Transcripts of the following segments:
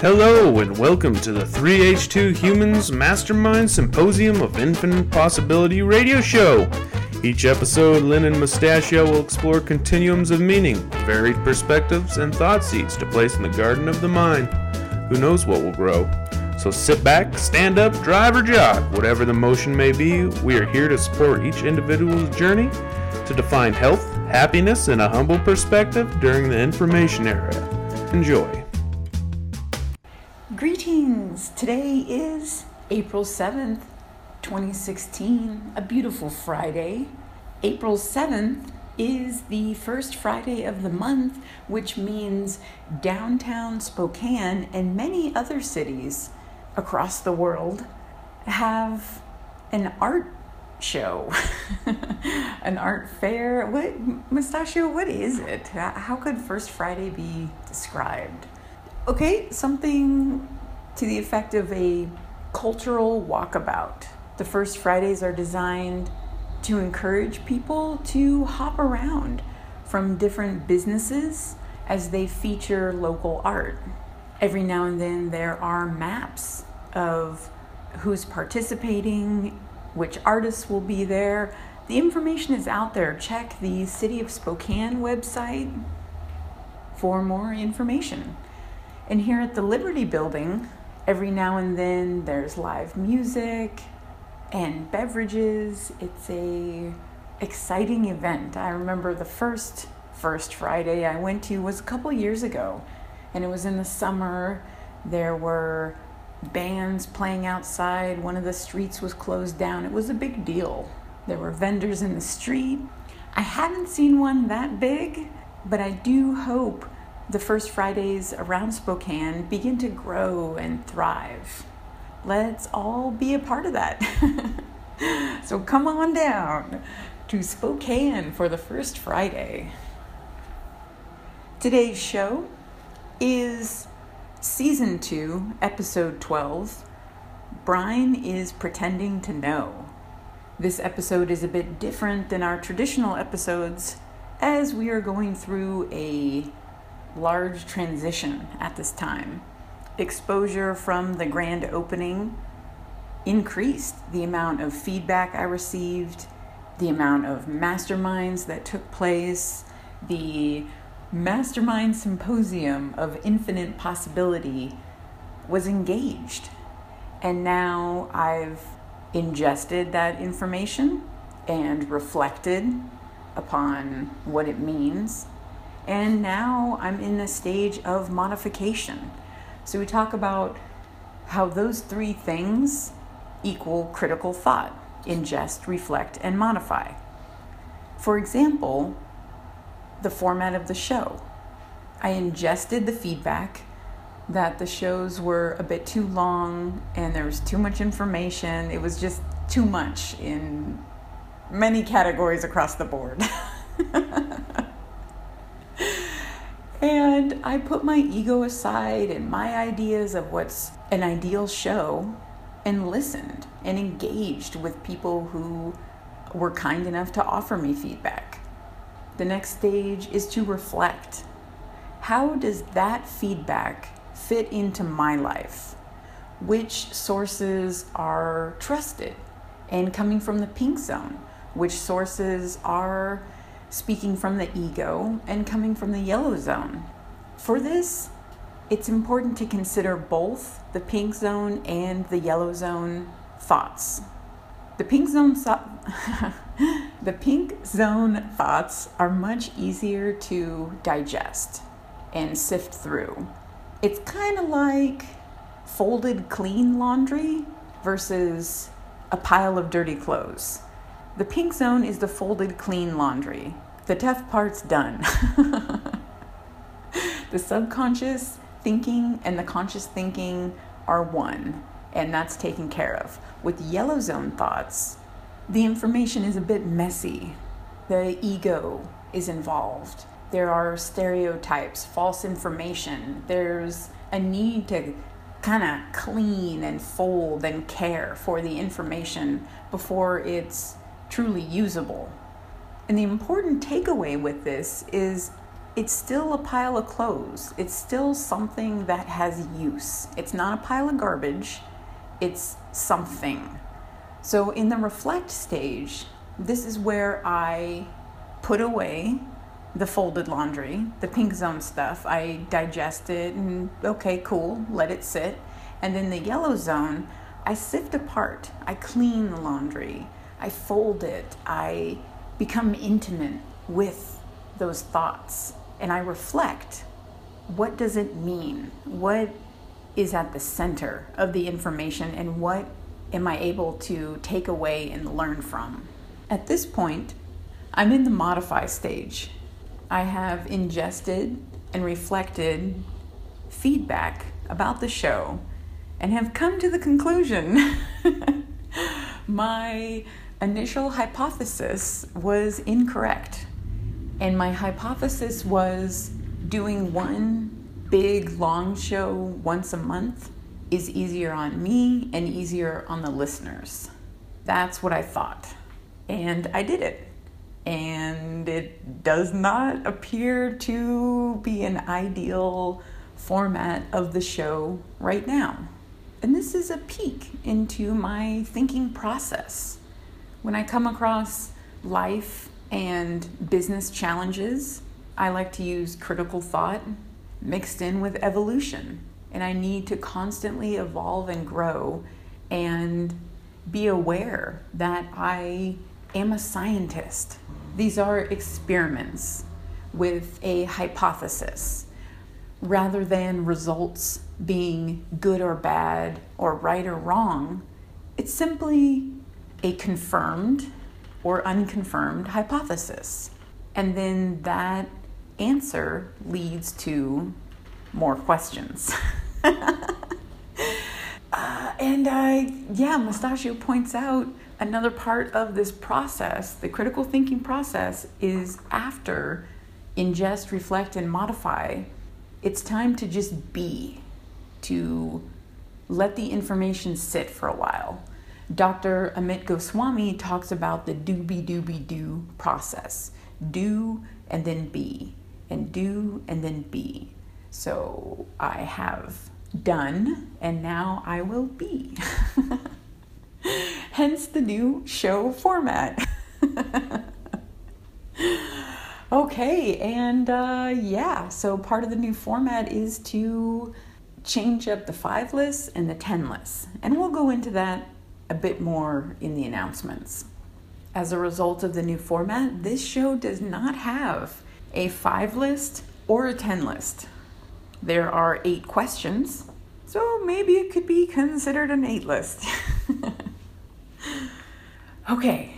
Hello, and welcome to the 3H2 Humans Mastermind Symposium of Infinite Possibility radio show. Each episode, Lynn and Mustachio will explore continuums of meaning, varied perspectives, and thought seeds to place in the garden of the mind. Who knows what will grow? So sit back, stand up, drive, or jog, whatever the motion may be, we are here to support each individual's journey to define health, happiness, and a humble perspective during the information era. Enjoy. Greetings! Today is April 7th, 2016, a beautiful Friday. April 7th is the first Friday of the month, which means downtown Spokane and many other cities across the world have an art show, an art fair. What, Mustachio, what is it? How could First Friday be described? Okay, something to the effect of a cultural walkabout. The First Fridays are designed to encourage people to hop around from different businesses as they feature local art. Every now and then, there are maps of who's participating, which artists will be there. The information is out there. Check the City of Spokane website for more information. And here at the Liberty Building, every now and then there's live music and beverages. It's a exciting event. I remember the first first Friday I went to was a couple years ago and it was in the summer. There were bands playing outside. One of the streets was closed down. It was a big deal. There were vendors in the street. I haven't seen one that big, but I do hope the first Fridays around Spokane begin to grow and thrive. Let's all be a part of that. so come on down to Spokane for the first Friday. Today's show is season 2, episode 12. Brian is pretending to know. This episode is a bit different than our traditional episodes as we are going through a large transition at this time. Exposure from the grand opening increased the amount of feedback I received, the amount of masterminds that took place, the mastermind symposium of infinite possibility was engaged. And now I've ingested that information and reflected upon what it means and now I'm in a stage of modification. So we talk about how those three things equal critical thought ingest, reflect, and modify. For example, the format of the show. I ingested the feedback that the shows were a bit too long and there was too much information. It was just too much in many categories across the board. And I put my ego aside and my ideas of what's an ideal show and listened and engaged with people who were kind enough to offer me feedback. The next stage is to reflect. How does that feedback fit into my life? Which sources are trusted and coming from the pink zone? Which sources are speaking from the ego and coming from the yellow zone. For this, it's important to consider both the pink zone and the yellow zone thoughts. The pink zone so- the pink zone thoughts are much easier to digest and sift through. It's kind of like folded clean laundry versus a pile of dirty clothes. The pink zone is the folded clean laundry. The tough part's done. the subconscious thinking and the conscious thinking are one, and that's taken care of. With yellow zone thoughts, the information is a bit messy. The ego is involved. There are stereotypes, false information. There's a need to kind of clean and fold and care for the information before it's truly usable. And the important takeaway with this is it's still a pile of clothes. It's still something that has use. It's not a pile of garbage, it's something. So, in the reflect stage, this is where I put away the folded laundry, the pink zone stuff. I digest it and okay, cool, let it sit. And then the yellow zone, I sift apart, I clean the laundry, I fold it, I become intimate with those thoughts and I reflect what does it mean? What is at the center of the information and what am I able to take away and learn from? At this point, I'm in the modify stage. I have ingested and reflected feedback about the show and have come to the conclusion my initial hypothesis was incorrect. And my hypothesis was doing one big long show once a month is easier on me and easier on the listeners. That's what I thought. And I did it. And it does not appear to be an ideal format of the show right now. And this is a peek into my thinking process. When I come across life and business challenges, I like to use critical thought mixed in with evolution. And I need to constantly evolve and grow and be aware that I am a scientist. These are experiments with a hypothesis rather than results being good or bad or right or wrong. It's simply a confirmed or unconfirmed hypothesis. And then that answer leads to more questions. uh, and I, yeah, Mustachio points out another part of this process, the critical thinking process, is after ingest, reflect, and modify. It's time to just be, to let the information sit for a while. Dr. Amit Goswami talks about the doobie doobie do process do and then be, and do and then be. So I have done and now I will be. Hence the new show format. okay, and uh, yeah, so part of the new format is to change up the five lists and the 10 lists. And we'll go into that a bit more in the announcements. As a result of the new format, this show does not have a five list or a 10 list. There are eight questions, so maybe it could be considered an eight list. okay,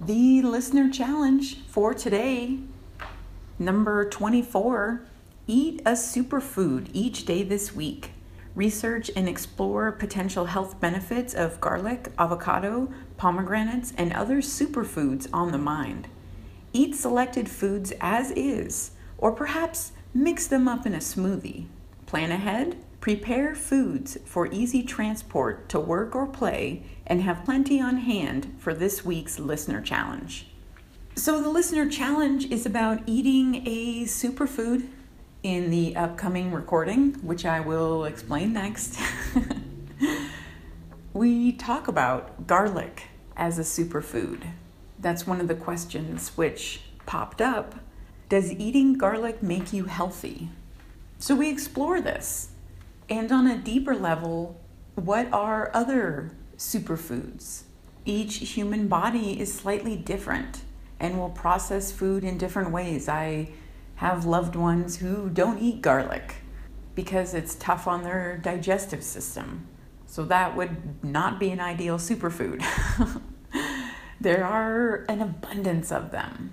the listener challenge for today, number 24 Eat a superfood each day this week. Research and explore potential health benefits of garlic, avocado, pomegranates, and other superfoods on the mind. Eat selected foods as is, or perhaps mix them up in a smoothie. Plan ahead, prepare foods for easy transport to work or play, and have plenty on hand for this week's listener challenge. So, the listener challenge is about eating a superfood in the upcoming recording, which I will explain next, we talk about garlic as a superfood. That's one of the questions which popped up. Does eating garlic make you healthy? So we explore this. And on a deeper level, what are other superfoods? Each human body is slightly different and will process food in different ways. I have loved ones who don't eat garlic because it's tough on their digestive system. So that would not be an ideal superfood. there are an abundance of them.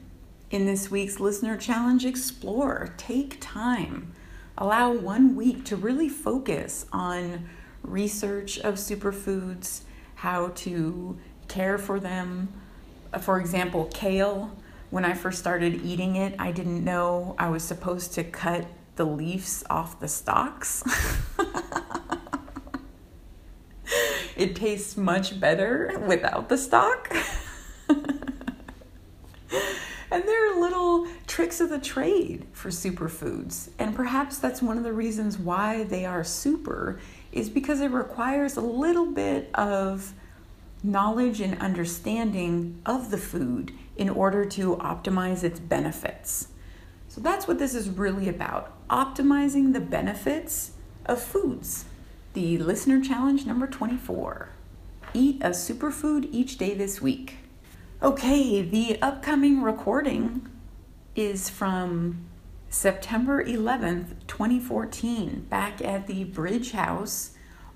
In this week's listener challenge, explore, take time, allow one week to really focus on research of superfoods, how to care for them. For example, kale when I first started eating it, I didn't know I was supposed to cut the leaves off the stalks. it tastes much better without the stalk. and there are little tricks of the trade for superfoods. And perhaps that's one of the reasons why they are super, is because it requires a little bit of knowledge and understanding of the food in order to optimize its benefits. So that's what this is really about optimizing the benefits of foods. The listener challenge number 24 Eat a superfood each day this week. Okay, the upcoming recording is from September 11th, 2014, back at the Bridge House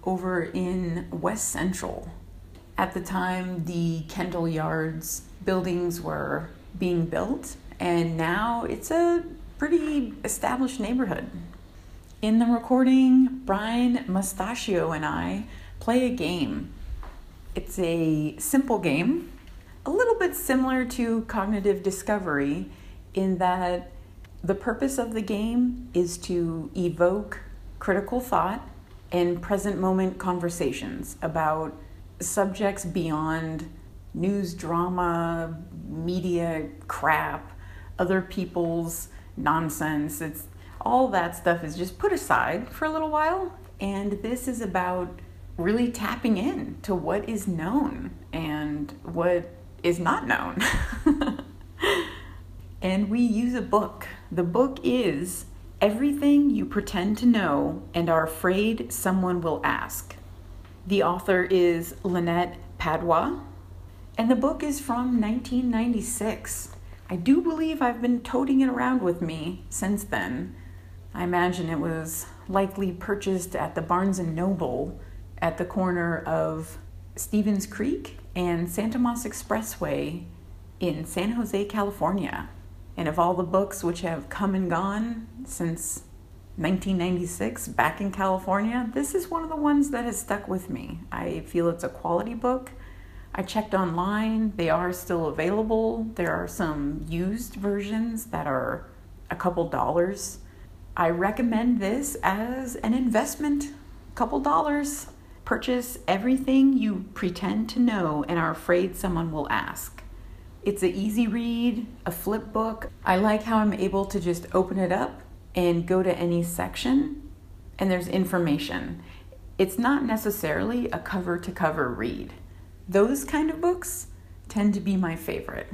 over in West Central. At the time, the Kendall Yards buildings were being built, and now it's a pretty established neighborhood. In the recording, Brian Mustachio and I play a game. It's a simple game, a little bit similar to cognitive discovery, in that the purpose of the game is to evoke critical thought and present moment conversations about subjects beyond news drama, media crap, other people's nonsense. It's all that stuff is just put aside for a little while. And this is about really tapping in to what is known and what is not known. and we use a book. The book is Everything You Pretend to Know and Are Afraid Someone Will Ask. The author is Lynette Padwa, and the book is from 1996. I do believe I've been toting it around with me since then. I imagine it was likely purchased at the Barnes and Noble at the corner of Stevens Creek and San Tomas Expressway in San Jose, California. And of all the books which have come and gone since 1996 back in California, this is one of the ones that has stuck with me. I feel it's a quality book. I checked online, they are still available. There are some used versions that are a couple dollars. I recommend this as an investment, couple dollars. Purchase everything you pretend to know and are afraid someone will ask. It's an easy read, a flip book. I like how I'm able to just open it up and go to any section and there's information. It's not necessarily a cover to cover read. Those kind of books tend to be my favorite.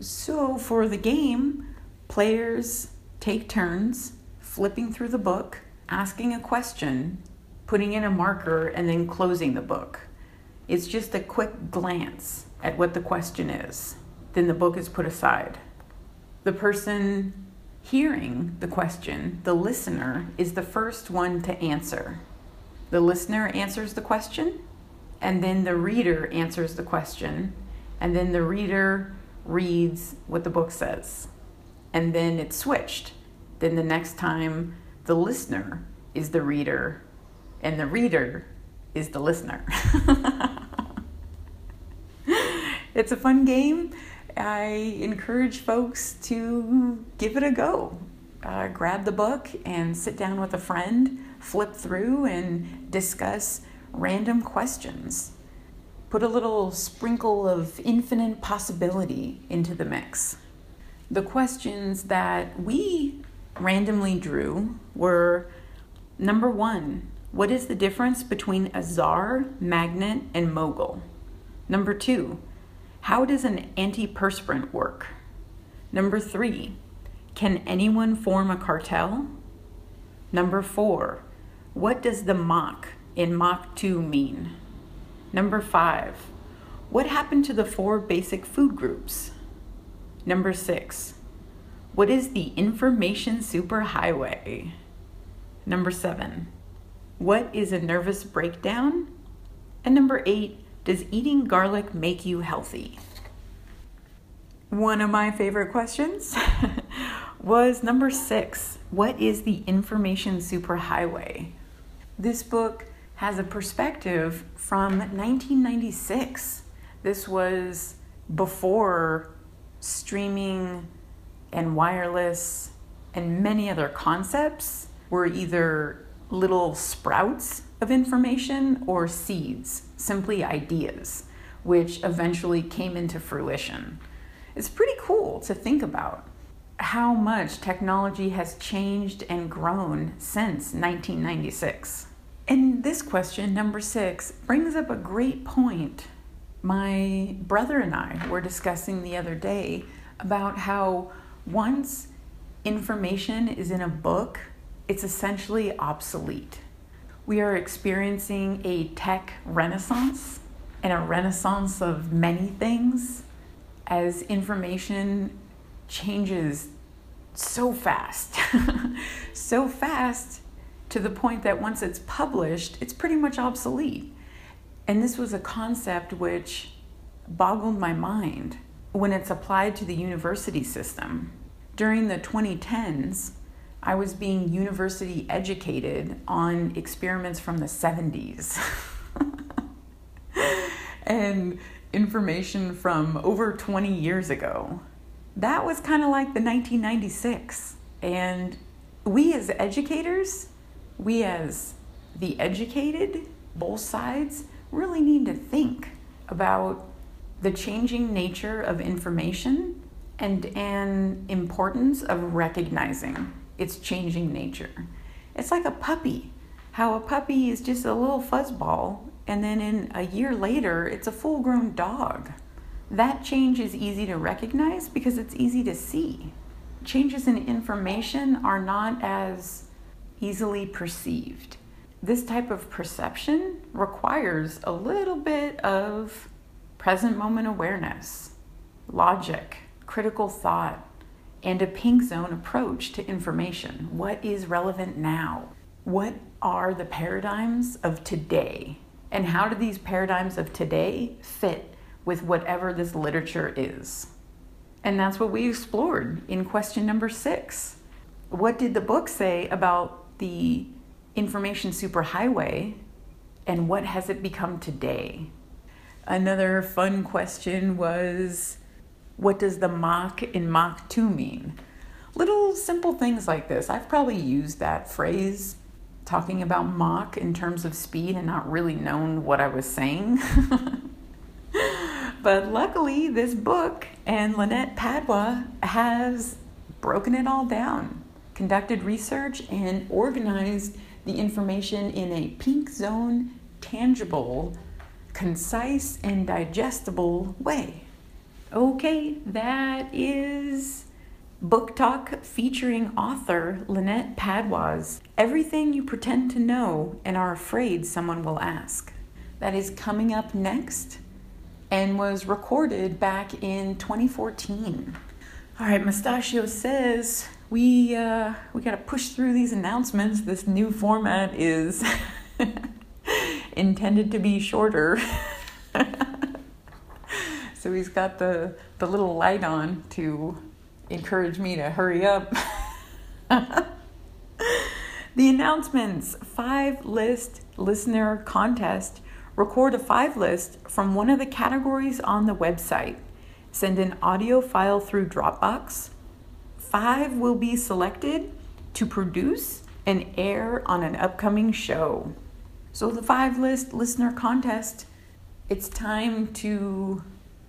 So for the game, players take turns flipping through the book, asking a question, putting in a marker, and then closing the book. It's just a quick glance at what the question is. Then the book is put aside. The person hearing the question, the listener, is the first one to answer. The listener answers the question, and then the reader answers the question, and then the reader reads what the book says. And then it's switched. Then the next time, the listener is the reader, and the reader is the listener. it's a fun game. I encourage folks to give it a go. Uh, grab the book and sit down with a friend, flip through, and discuss random questions. Put a little sprinkle of infinite possibility into the mix. The questions that we randomly drew were number one, what is the difference between a czar, magnet, and mogul? Number two, how does an antiperspirant work? Number three, can anyone form a cartel? Number four, what does the Mach in Mach 2 mean? Number five, what happened to the four basic food groups? Number six, what is the information superhighway? Number seven, what is a nervous breakdown? And number eight, does eating garlic make you healthy? One of my favorite questions was number six What is the information superhighway? This book has a perspective from 1996. This was before streaming and wireless and many other concepts were either little sprouts of information or seeds, simply ideas, which eventually came into fruition. It's pretty cool to think about. how much technology has changed and grown since 1996. And this question, number six, brings up a great point. My brother and I were discussing the other day about how once information is in a book, it's essentially obsolete. We are experiencing a tech renaissance and a renaissance of many things as information changes so fast. so fast to the point that once it's published, it's pretty much obsolete. And this was a concept which boggled my mind when it's applied to the university system. During the 2010s, I was being university educated on experiments from the 70s and information from over 20 years ago. That was kind of like the 1996. And we as educators, we as the educated, both sides, really need to think about the changing nature of information and an importance of recognizing its changing nature. It's like a puppy, how a puppy is just a little fuzzball, and then in a year later, it's a full grown dog. That change is easy to recognize because it's easy to see. Changes in information are not as easily perceived. This type of perception requires a little bit of present moment awareness, logic, critical thought, and a pink zone approach to information. What is relevant now? What are the paradigms of today? And how do these paradigms of today fit with whatever this literature is? And that's what we explored in question number six. What did the book say about the information superhighway and what has it become today? Another fun question was what does the Mach in Mach 2 mean? Little simple things like this. I've probably used that phrase talking about Mach in terms of speed and not really known what I was saying. but luckily, this book and Lynette Padwa has broken it all down, conducted research, and organized the information in a pink zone, tangible, concise, and digestible way. Okay, that is Book Talk featuring author Lynette Padwa's. Everything you pretend to know and are afraid someone will ask. That is coming up next and was recorded back in 2014. All right, Mustachio says we uh, we got to push through these announcements. This new format is intended to be shorter. So he's got the, the little light on to encourage me to hurry up. the announcements five list listener contest. Record a five list from one of the categories on the website. Send an audio file through Dropbox. Five will be selected to produce and air on an upcoming show. So, the five list listener contest, it's time to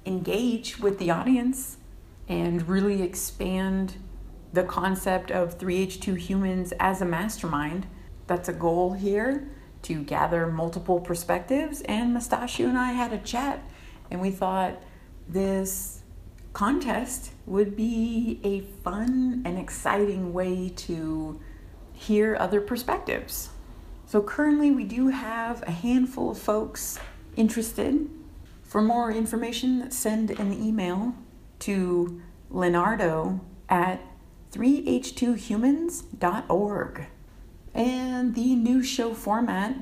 engage with the audience and really expand the concept of 3H2 humans as a mastermind. That's a goal here to gather multiple perspectives. And Mustachio and I had a chat, and we thought this contest would be a fun and exciting way to hear other perspectives. So, currently, we do have a handful of folks interested for more information, send an email to Leonardo at 3h2humans.org. And the new show format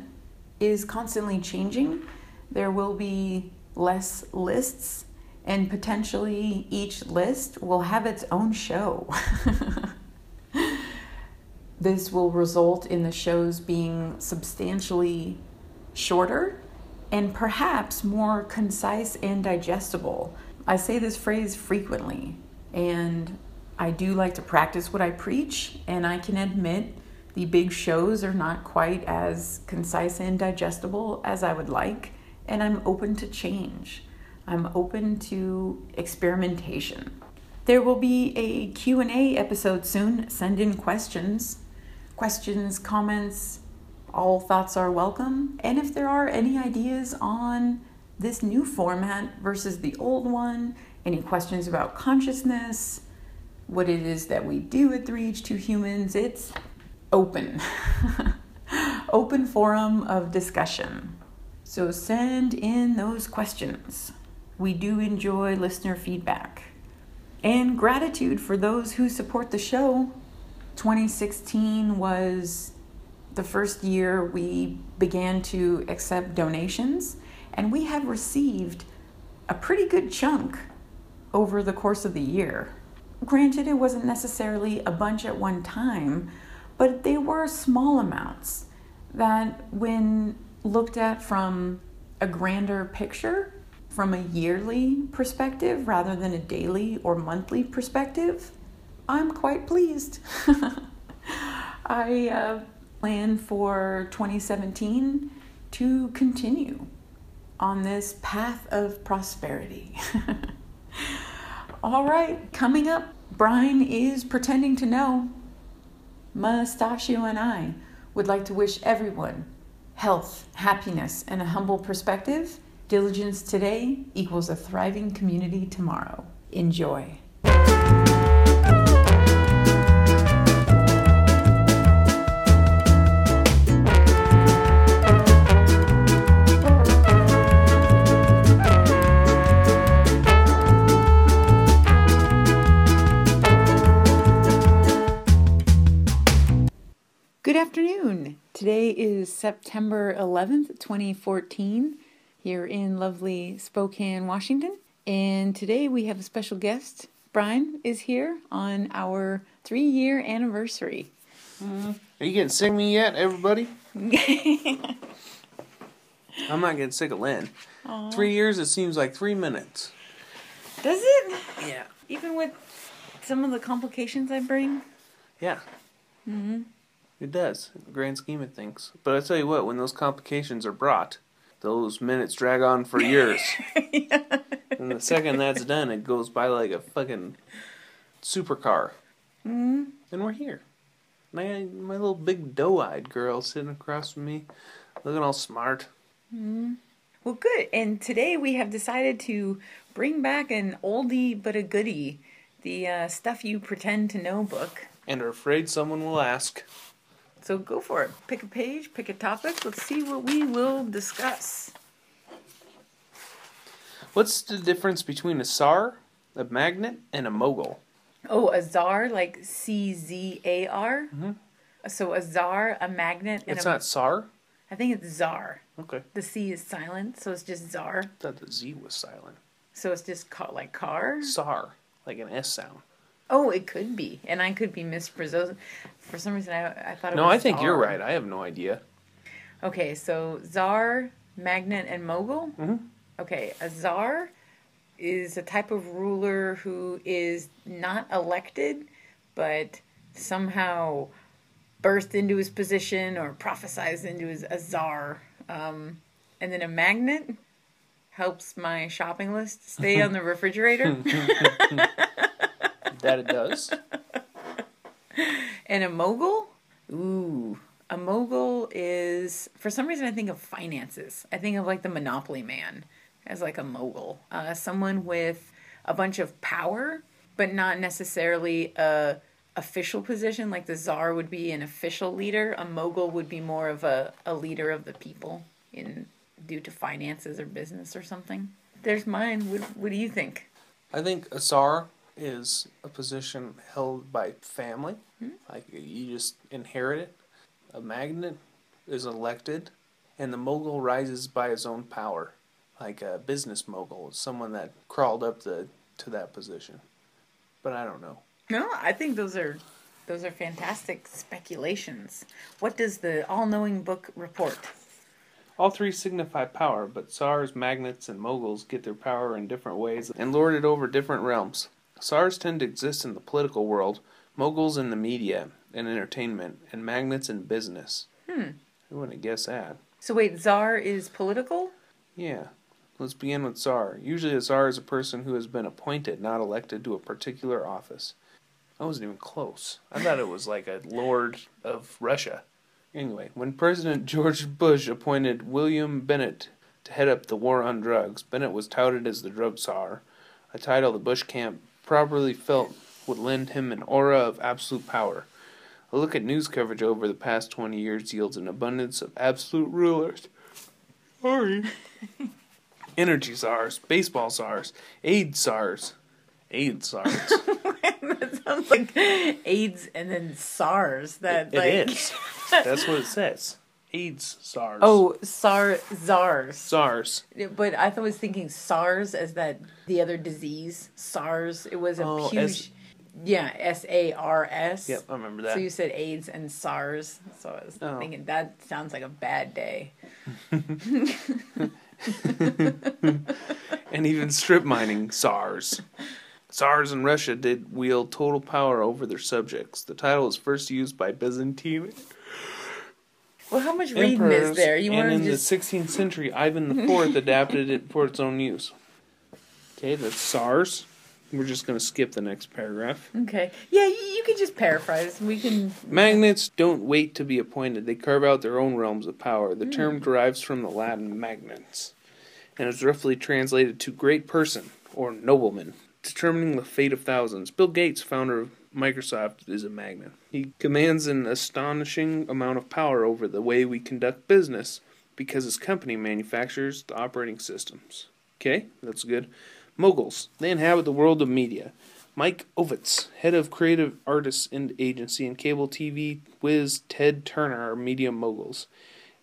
is constantly changing. There will be less lists, and potentially each list will have its own show. this will result in the shows being substantially shorter and perhaps more concise and digestible. I say this phrase frequently, and I do like to practice what I preach, and I can admit the big shows are not quite as concise and digestible as I would like, and I'm open to change. I'm open to experimentation. There will be a Q&A episode soon. Send in questions. Questions, comments, all thoughts are welcome. And if there are any ideas on this new format versus the old one, any questions about consciousness, what it is that we do at 3H2 Humans, it's open. open forum of discussion. So send in those questions. We do enjoy listener feedback. And gratitude for those who support the show. 2016 was the first year we began to accept donations, and we have received a pretty good chunk over the course of the year. Granted, it wasn't necessarily a bunch at one time, but they were small amounts that, when looked at from a grander picture, from a yearly perspective rather than a daily or monthly perspective, I'm quite pleased. I uh, plan for 2017 to continue on this path of prosperity. All right, coming up, Brian is pretending to know. Mustachio and I would like to wish everyone health, happiness, and a humble perspective. Diligence today equals a thriving community tomorrow. Enjoy. Good afternoon. Today is September 11th, 2014, here in lovely Spokane, Washington. And today we have a special guest. Brian is here on our three year anniversary. Are you getting sick of me yet, everybody? I'm not getting sick of Lynn. Three years, it seems like three minutes. Does it? Yeah. Even with some of the complications I bring? Yeah. Mm-hmm. It does, in the grand scheme of things. But I tell you what, when those complications are brought, those minutes drag on for years. And the second that's done, it goes by like a fucking supercar. Mm-hmm. And we're here. My, my little big doe-eyed girl sitting across from me, looking all smart. Well, good. And today we have decided to bring back an oldie but a goodie the uh, Stuff You Pretend to Know book. And are afraid someone will ask. So go for it. Pick a page, pick a topic. Let's see what we will discuss. What's the difference between a SAR, a magnet, and a mogul? Oh, a czar, like C Z A R. Mhm. So a czar, a magnet, and It's a, not SAR? I think it's czar. Okay. The C is silent, so it's just czar. I thought the Z was silent. So it's just ca- like car. SAR, like an S sound. Oh, it could be, and I could be mispronouncing. For some reason, I, I thought it No, was. I think you're right. I have no idea. Okay, so czar, magnet, and mogul. Mhm. Okay, a czar is a type of ruler who is not elected, but somehow birthed into his position or prophesized into his a czar. Um, and then a magnet helps my shopping list stay on the refrigerator. That it does. And a mogul? Ooh. A mogul is, for some reason, I think of finances. I think of like the Monopoly man as like a mogul. Uh, someone with a bunch of power, but not necessarily a official position. Like the czar would be an official leader. A mogul would be more of a, a leader of the people in due to finances or business or something. There's mine. What, what do you think? I think a SAR is a position held by family. Hmm? Like you just inherit it. A magnet is elected, and the mogul rises by his own power. Like a business mogul someone that crawled up the to that position. But I don't know. No, I think those are those are fantastic speculations. What does the all-knowing book report? All three signify power, but SARs, magnates, and moguls get their power in different ways and lord it over different realms. SARs tend to exist in the political world, moguls in the media and entertainment, and magnets in business. Hmm. Who wouldn't guess that? So wait, czar is political? Yeah. Let's begin with Tsar. Usually, a Tsar is a person who has been appointed, not elected, to a particular office. I wasn't even close. I thought it was like a lord of Russia. Anyway, when President George Bush appointed William Bennett to head up the war on drugs, Bennett was touted as the drug czar, a title the Bush camp probably felt would lend him an aura of absolute power. A look at news coverage over the past 20 years yields an abundance of absolute rulers. Sorry. Energy czars, baseball czars, AIDS czars, AIDS czars. that sounds like AIDS and then SARS. That It like is. That's what it says. AIDS SARS. oh SARS SARS. SARS. But I thought I was thinking SARS as that the other disease SARS. It was a Oh, huge. S- yeah, S A R S. Yep, I remember that. So you said AIDS and SARS. So I was Oh. thinking that sounds like a bad day. and even strip mining SARS. SARS and Russia did wield total power over their subjects. The title was first used by Byzantine Well, how much reading is there? You and want in to just the 16th century, Ivan IV adapted it for its own use. Okay, that's SARS. We're just going to skip the next paragraph. okay? Yeah, you, you can just paraphrase. We can. Magnates don't wait to be appointed. They carve out their own realms of power. The Hmm. term derives from the Latin magnans and is roughly translated to great person or nobleman, determining the fate of thousands. Bill Gates, founder of Microsoft, is a magnet. He commands an astonishing amount of power over the way we conduct business because his company manufactures the operating systems. Okay, that's good. Moguls. They inhabit the world of media. Mike Ovitz, head of creative artists and agency and cable TV whiz Ted Turner are media moguls.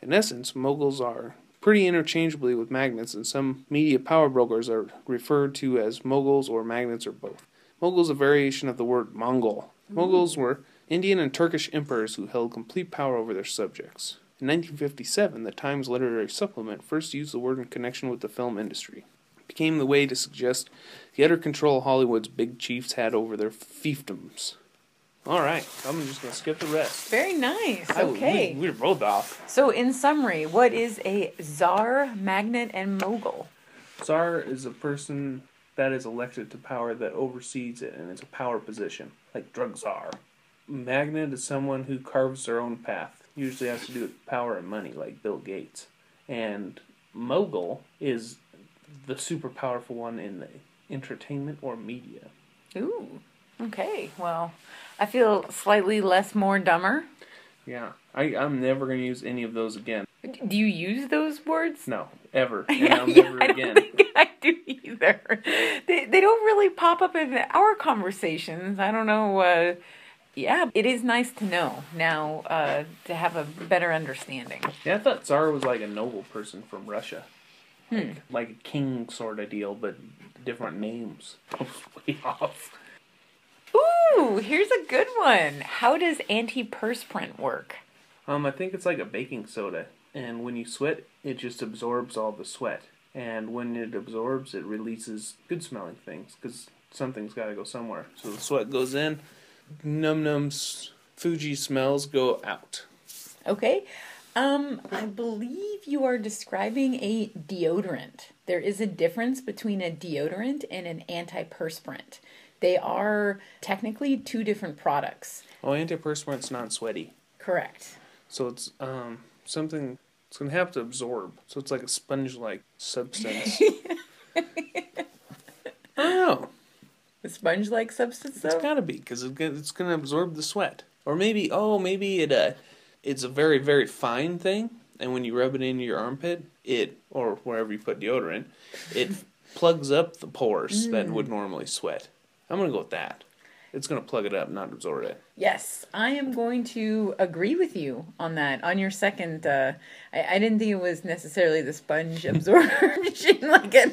In essence, moguls are pretty interchangeably with magnets, and some media power brokers are referred to as moguls or magnets or both. Mogul is a variation of the word Mongol. Mm-hmm. Moguls were Indian and Turkish emperors who held complete power over their subjects. In 1957, the Times Literary Supplement first used the word in connection with the film industry. It became the way to suggest the utter control Hollywood's big chiefs had over their fiefdoms. All right, I'm just gonna skip the rest. Very nice. I- Okay. we, we're both off. So, in summary, what is a czar, magnet, and mogul? Tsar is a person that is elected to power that oversees it, and it's a power position, like drug czar. Magnet is someone who carves their own path. Usually has to do with power and money, like Bill Gates. And mogul is the super powerful one in the entertainment or media. Ooh. Okay. Well, I feel slightly less more dumber. Yeah, I, I'm never going to use any of those again. Do you use those words? No, ever. And Yeah, I'll yeah, never I again. think I do either. They they don't really pop up in our conversations. I don't know. Uh, yeah, it is nice to know now uh, to have a better understanding. Yeah, I thought Tsar was like a noble person from Russia. Hmm. Like, like a king sort of deal, but different names. Way off. Ooh, here's a good one. How does antiperspirant work? Um, I think it's like a baking soda, and when you sweat, it just absorbs all the sweat. And when it absorbs, it releases good smelling things, because something's got to go somewhere. So the sweat goes in, num nums, Fuji smells go out. Okay. Um, I believe you are describing a deodorant. There is a difference between a deodorant and an antiperspirant. They are technically two different products. Oh, antiperspirant's not sweaty. Correct. So it's um something it's gonna have to absorb. So it's like a sponge like substance. I don't know. A sponge like substance, It's though? gotta be because it's gonna absorb the sweat. Or maybe oh maybe it uh it's a very very fine thing, and when you rub it into your armpit, it or wherever you put deodorant, it plugs up the pores that would normally sweat. I'm gonna go with that. It's gonna plug it up, not absorb it. Yes, I am going to agree with you on that. On your second, uh, I, I didn't think it was necessarily the sponge absorption, like a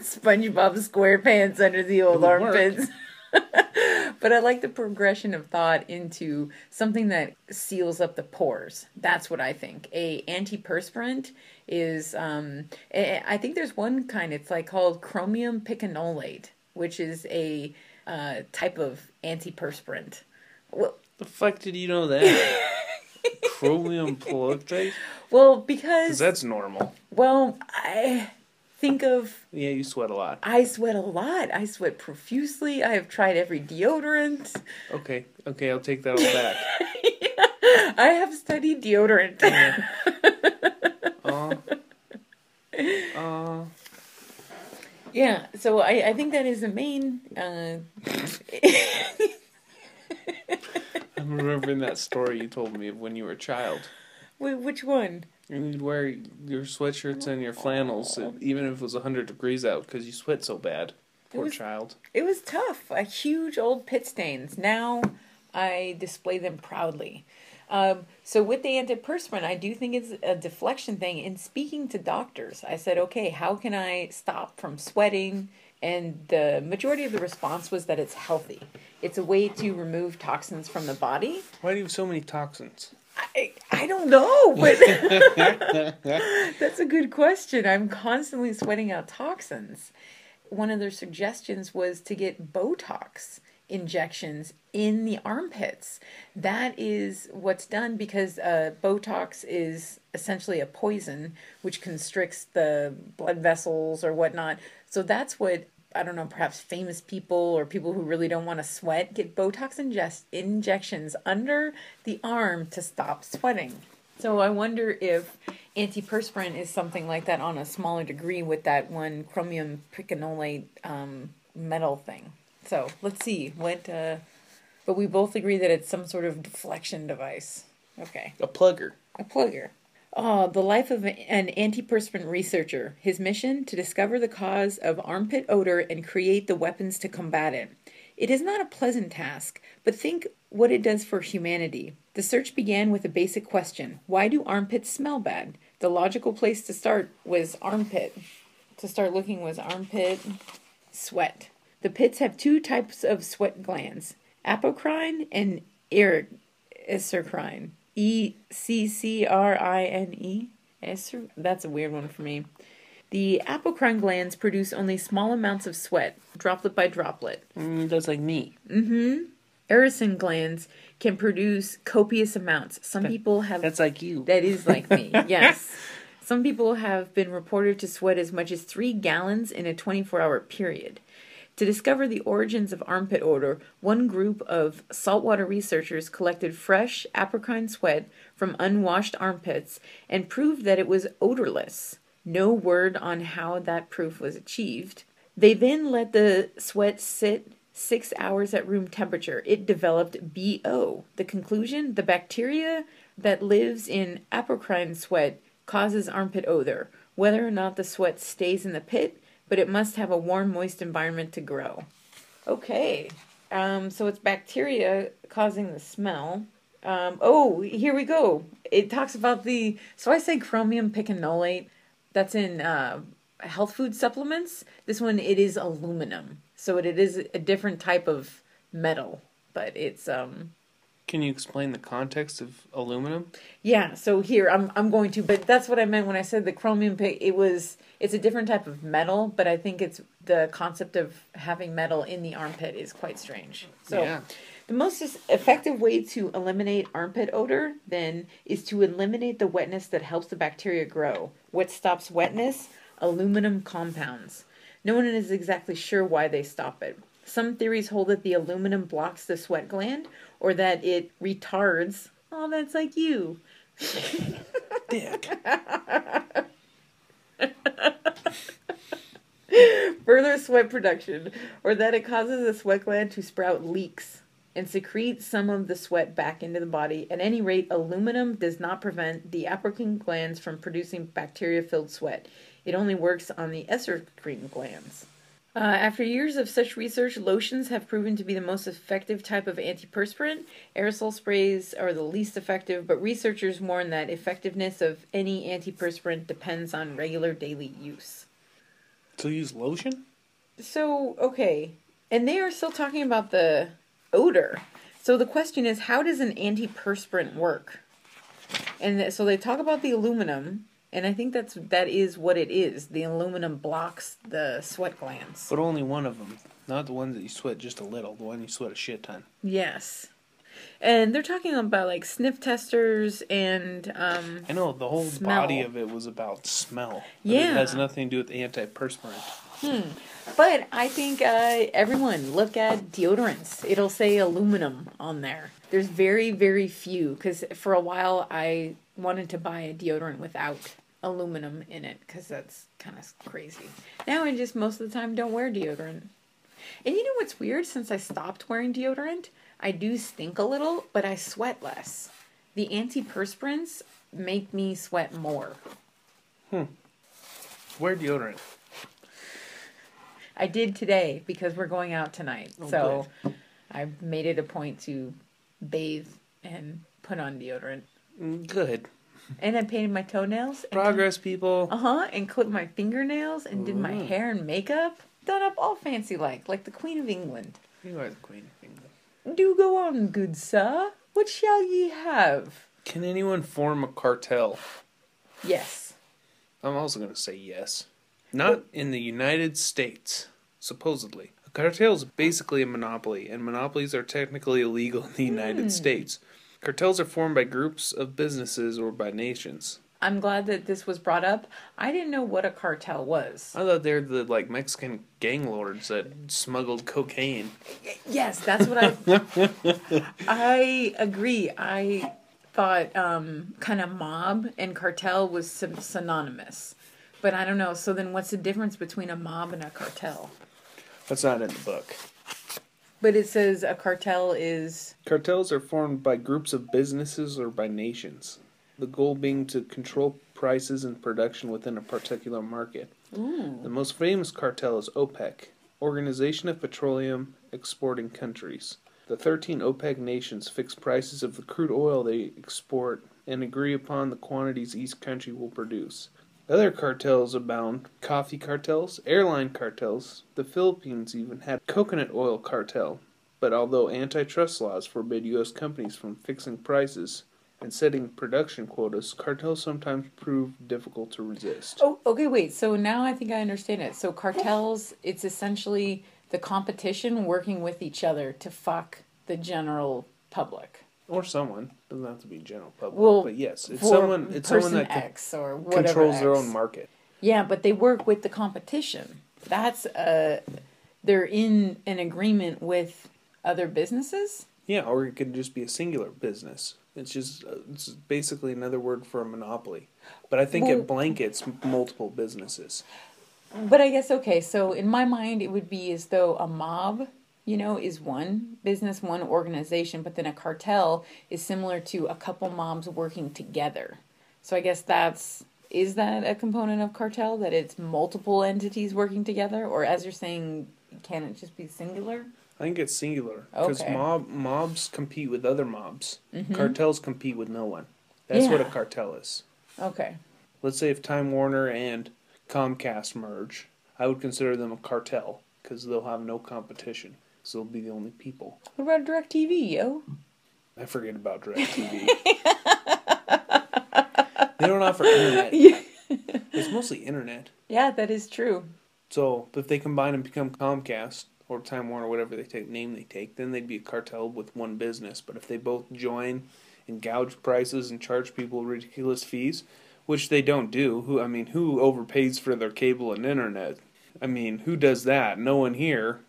SpongeBob SquarePants under the old armpits. but I like the progression of thought into something that seals up the pores. That's what I think. A antiperspirant is, um, I I think there's one kind. It's like called chromium picolinate, which is a uh, type of antiperspirant. Well, The fuck did you know that? Chromium peroxide? well, Because because that's normal. well, I think of Yeah, you sweat a lot. I sweat a lot. I sweat profusely. I have tried every deodorant. Okay, okay, I'll take that all back. I have studied deodorant. Aw. Aw. yeah, so I, I think that is the main. Uh, I'm remembering that story you told me of when you were a child. wh- which one? You'd wear your sweatshirts and your flannels, even if it was 100 degrees out, because you sweat so bad. Poor was- child. It was tough. A huge old pit stains. Now I display them proudly. Um, so with the antiperspirant, I do think it's a deflection thing. In speaking to doctors, I said, okay, how can I stop from sweating? And the majority of the response was that it's healthy. It's a way to remove toxins from the body. Why do you have so many toxins? I, I don't know, but that's a good question. I'm constantly sweating out toxins. One of their suggestions was to get Botox injections in the armpits. That is what's done because uh, Botox is essentially a poison which constricts the blood vessels or whatnot. So that's what I don't know, perhaps famous people or people who really don't want to sweat get Botox ingest- injections under the arm to stop sweating. So I wonder if antiperspirant is something like that on a smaller degree with that one chromium picolinate um, metal thing. So let's see what. Uh, but we both agree that it's some sort of deflection device. Okay. A plugger. A plugger. Oh, the life of an antiperspirant researcher. His mission to discover the cause of armpit odor and create the weapons to combat it. It is not a pleasant task, but think what it does for humanity. The search began with a basic question Why do armpits smell bad? The logical place to start was armpit. To start looking was armpit, sweat. The pits have two types of sweat glands apocrine and isocrine. E C C R I N E. That's a weird one for me. The apocrine glands produce only small amounts of sweat, droplet by droplet. Mm, that's like me. Mm hmm. Erison glands can produce copious amounts. Some people have That's like you. that is like me. Yes. Some people have been reported to sweat as much as three gallons in a 24 hour period. To discover the origins of armpit odor, one group of saltwater researchers collected fresh apocrine sweat from unwashed armpits and proved that it was odorless. No word on how that proof was achieved. They then let the sweat sit six hours at room temperature. It developed BO. The conclusion the bacteria that lives in apocrine sweat causes armpit odor, whether or not the sweat stays in the pit, but it must have a warm, moist environment to grow. Okay, um, so it's bacteria causing the smell. Um, oh, here we go. It talks about the. So I say chromium picolinate. That's in uh, health food supplements. This one, it is aluminum. So it, it is a different type of metal, but it's um, Can you explain the context of aluminum? yeah, so here I'm I'm going to, but that's what I meant when I said the chromium pick. It was it's a different type of metal, but I think it's the concept of having metal in the armpit is quite strange. So Yeah. the most effective way to eliminate armpit odor then is to eliminate the wetness that helps the bacteria grow. What stops wetness? Aluminum compounds. No one is exactly sure why they stop it. Some theories hold that the aluminum blocks the sweat gland or that it retards. Oh, that's like you. Dick. Further sweat production, or that it causes the sweat gland to sprout leaks and secrete some of the sweat back into the body. At any rate, aluminum does not prevent the apocrine glands from producing bacteria filled sweat. It only works on the exocrine glands. Uh, after years of such research, lotions have proven to be the most effective type of antiperspirant. Aerosol sprays are the least effective, but researchers warn that effectiveness of any antiperspirant depends on regular daily use. So use lotion? So, okay. And they are still talking about the odor. So the question is how does an antiperspirant work? And so they talk about the aluminum, and I think that's that is what it is. The aluminum blocks the sweat glands. But only one of them. Not the ones that you sweat just a little. The one you sweat a shit ton. Yes. and they're talking about like sniff testers and um, I know the whole Smell. body of it was about smell. Yeah. it has nothing to do with the antiperspirant. Hmm. But I think uh, everyone look at deodorants. It'll say aluminum on there. There's very, very few because for a while I wanted to buy a deodorant without aluminum in it because that's kind of crazy. Now I just most of the time don't wear deodorant. And you know what's weird? Since I stopped wearing deodorant, I do stink a little, but I sweat less. The antiperspirants make me sweat more. Hmm. Wear deodorant. I did today because we're going out tonight. Oh, so I made it a point to bathe and put on deodorant. Mm, Good. And I painted my toenails. Progress, people. Uh huh. And clipped my fingernails and did my hair and makeup. Done up all fancy like, like the Queen of England. You are the queen of England. Do go on, good sir. What shall ye have? Can anyone form a cartel? Yes. I'm also going to say yes. Not in the United States, supposedly. A cartel is basically a monopoly, and monopolies are technically illegal in the United States. Cartels are formed by groups of businesses or by nations. I'm glad that this was brought up. I didn't know what a cartel was. I thought they're the like Mexican gang lords that smuggled cocaine. Yes, that's what I. I agree. I thought um, kind of mob and cartel was synonymous, but I don't know. So then, what's the difference between a mob and a cartel? That's not in the book. But it says a cartel is Cartels are formed by groups of businesses or by nations. The goal being to control prices and production within a particular market. The most famous cartel is OPEC, Organization of Petroleum Exporting Countries. The 13 OPEC nations fix prices of the crude oil they export and agree upon the quantities each country will produce. Other cartels abound coffee cartels, airline cartels. The Philippines even had coconut oil cartel. But although antitrust laws forbid U.S. companies from fixing prices and setting production quotas, cartels sometimes prove difficult to resist. oh okay wait. So now I think I understand it. So cartels, it's essentially the competition working with each other to fuck the general public. Or someone doesn't have to be general public, Well, but yes, it's someone. It's someone that X or whatever controls their own market. Yeah, but they work with the competition. That's uh they're in an agreement with other businesses. Yeah, or it could just be a singular business. It's just uh, it's basically another word for a monopoly. But I think Well- it blankets multiple businesses. But I guess okay, so in my mind it would be as though a mob, you know, is one business, one organization, but then a cartel is similar to a couple mobs working together. So I guess that's is that a component of cartel that it's multiple entities working together or as you're saying can it just be singular? I think it's singular because Okay. mob mobs compete with other mobs. Mm-hmm. Cartels compete with no one. That's what a cartel is. Okay. Let's say if Time Warner and Comcast merge, I would consider them a cartel because they'll have no competition. So they'll be the only people. What about DirecTV, yo? I forget about DirecTV. they don't offer internet. Yeah. It's mostly internet. Yeah, that is true. So if they combine and become Comcast or Time Warner, or whatever they take name they take, then they'd be a cartel with one business. But if they both join and gouge prices and charge people ridiculous fees, which they don't do, who I mean, who overpays for their cable and internet? I mean, who does that? No one here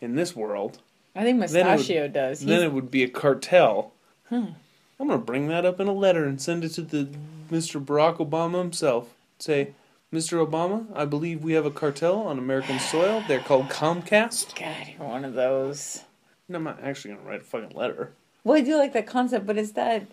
in this world. I think it would- Mustachio does. Then it would be a cartel. I'm gonna bring that up in a letter and send it to the Mr. Barack Obama himself. Say, Mr. Obama, I believe we have a cartel on American soil. They're called Comcast. God, you're one of those. And I'm not actually gonna write a fucking letter. Well, I do like that concept, but is that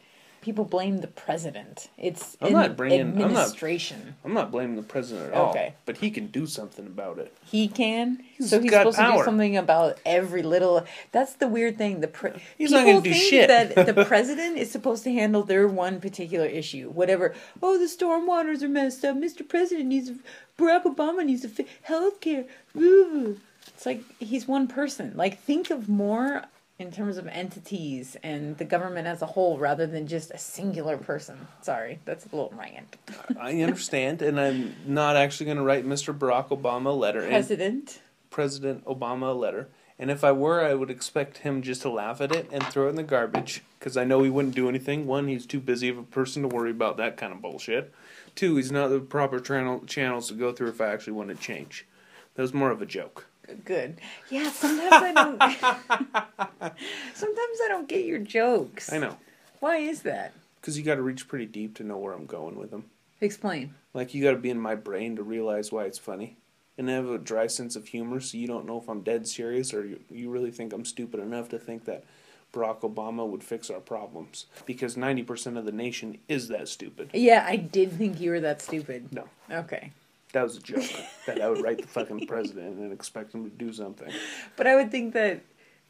people blame the president? It's I'm not bringing- I'm not- administration. I'm not blaming the president at all. Okay. But he can do something about it. He can, He's so he's got supposed to power. do something about every little. That's the weird thing. The pre- He's not people gonna do think shit. that the president is supposed to handle their one particular issue. Whatever. Oh, the storm waters are messed up. Mr. President needs Barack Obama needs to fi- health care. It's like he's one person. Like think of more in terms of entities and the government as a whole rather than just a singular person. Sorry, that's a little rant. I understand, and I'm not actually gonna write Mr. Barack Obama a letter. President. President Obama a letter And if I were, I would expect him just to laugh at it and throw it in the garbage. Because I know he wouldn't do anything. One, he's too busy of a person to worry about that kind of bullshit. Two, he's not the proper channel, channels to go through if I actually want to change. That was more of a joke. Good. Yeah, sometimes I don't. sometimes I don't get your jokes. I know. Why is that? Because you got to reach pretty deep to know where I'm going with them. Explain. Like, you got to be in my brain to realize why it's funny. And I have a dry sense of humor so you don't know if I'm dead serious or you, you really think I'm stupid enough to think that Barack Obama would fix our problems. Because 90% of the nation is that stupid. Yeah, I did think you were that stupid. No. Okay. That was a joke. that I would write the fucking president and expect him to do something. But I would think that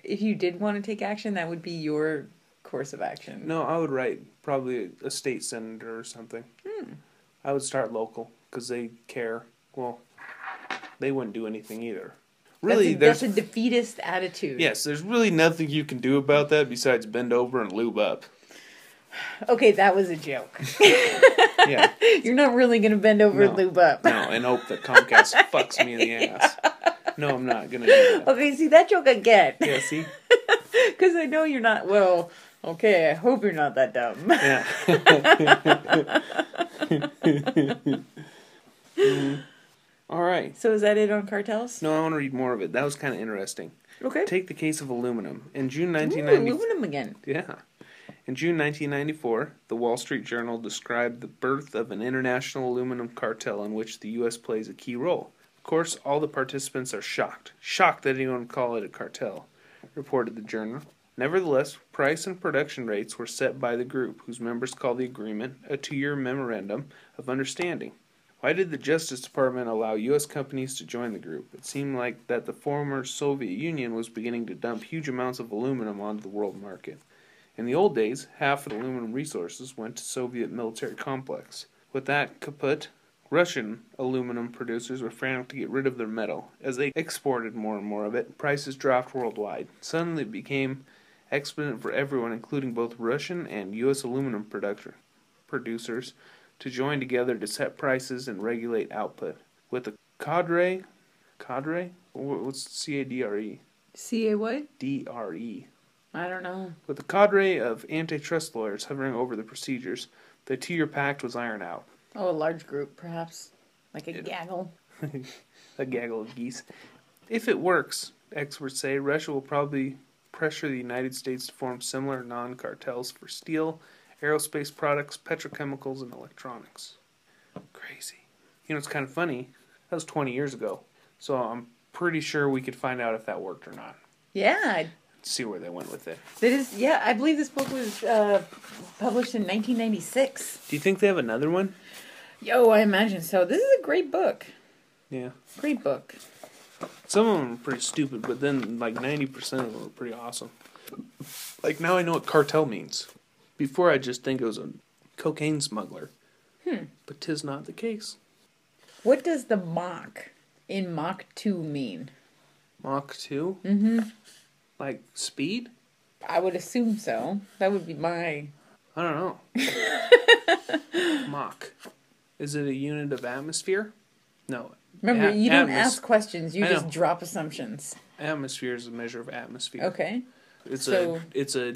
if you did want to take action, that would be your course of action. No, I would write probably a state senator or something. Hmm. I would start local because they care. Well, they wouldn't do anything either. Really, that's a, there's that's a defeatist attitude. yes, there's really nothing you can do about that besides bend over and lube up. Okay, that was a joke. Yeah, You're not really gonna bend over and No. lube up. no, and hope that Comcast fucks me in the ass. No, I'm not gonna do that. Okay, see that joke I get Yeah, see, because I know you're not. Well, okay, I hope you're not that dumb. yeah. Mhm. All right. So is that it on cartels? No, I want to read more of it. That was kind of interesting. Okay. Take the case of aluminum. In June Ooh, 1990, aluminum again. yeah. In June 1994, the Wall Street Journal described the birth of an international aluminum cartel in which the U.S. plays a key role. Of course, all the participants are shocked. Shocked that anyone would call it a cartel, reported the journal. Nevertheless, price and production rates were set by the group, whose members call the agreement a two year memorandum of understanding. Why did the Justice Department allow U.S. companies to join the group? It seemed like that the former Soviet Union was beginning to dump huge amounts of aluminum onto the world market. In the old days, half of the aluminum resources went to Soviet military complex. With that kaput, Russian aluminum producers were frantic to get rid of their metal. As they exported more and more of it, prices dropped worldwide. Suddenly it became expedient for everyone, including both Russian and U.S. aluminum producer, producers, to join together to set prices and regulate output. With the cadre, cadre, Wha- what's C A D R E? C A what? D R E. I don't know. With a cadre of antitrust lawyers hovering over the procedures, the two-year pact was ironed out. Oh, a large group, perhaps, like a Yeah. gaggle. a gaggle of geese. If it works, experts say Russia will probably pressure the United States to form similar non cartels for steel, aerospace products, petrochemicals, and electronics. Crazy. You know, it's kind of funny. That was 20 years ago. So I'm pretty sure we could find out if that worked or not. Yeah, See where they went with it. that is. Yeah, I believe this book was uh, published in 1996. Do you think they have another one? Yo, I imagine so. This is a great book. Yeah. Great book. Some of them are pretty stupid, but then like 90% of them are pretty awesome. Like now I know what cartel means. Before I just think it was a cocaine smuggler. Hmm. But tis not the case. What does the Mach in Mach 2 mean? Mach 2? Mm-hmm. Like speed? I would assume so. That would be my. I don't know. Mach. Is it a unit of atmosphere? No. Remember, A- you don't atmos- ask questions. You I just know. drop assumptions. Atmosphere is a measure of atmosphere. Okay. It's So- a it's a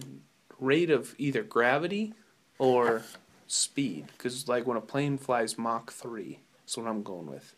rate of either gravity or speed. Because like when a plane flies Mach 3, that's what I'm going with.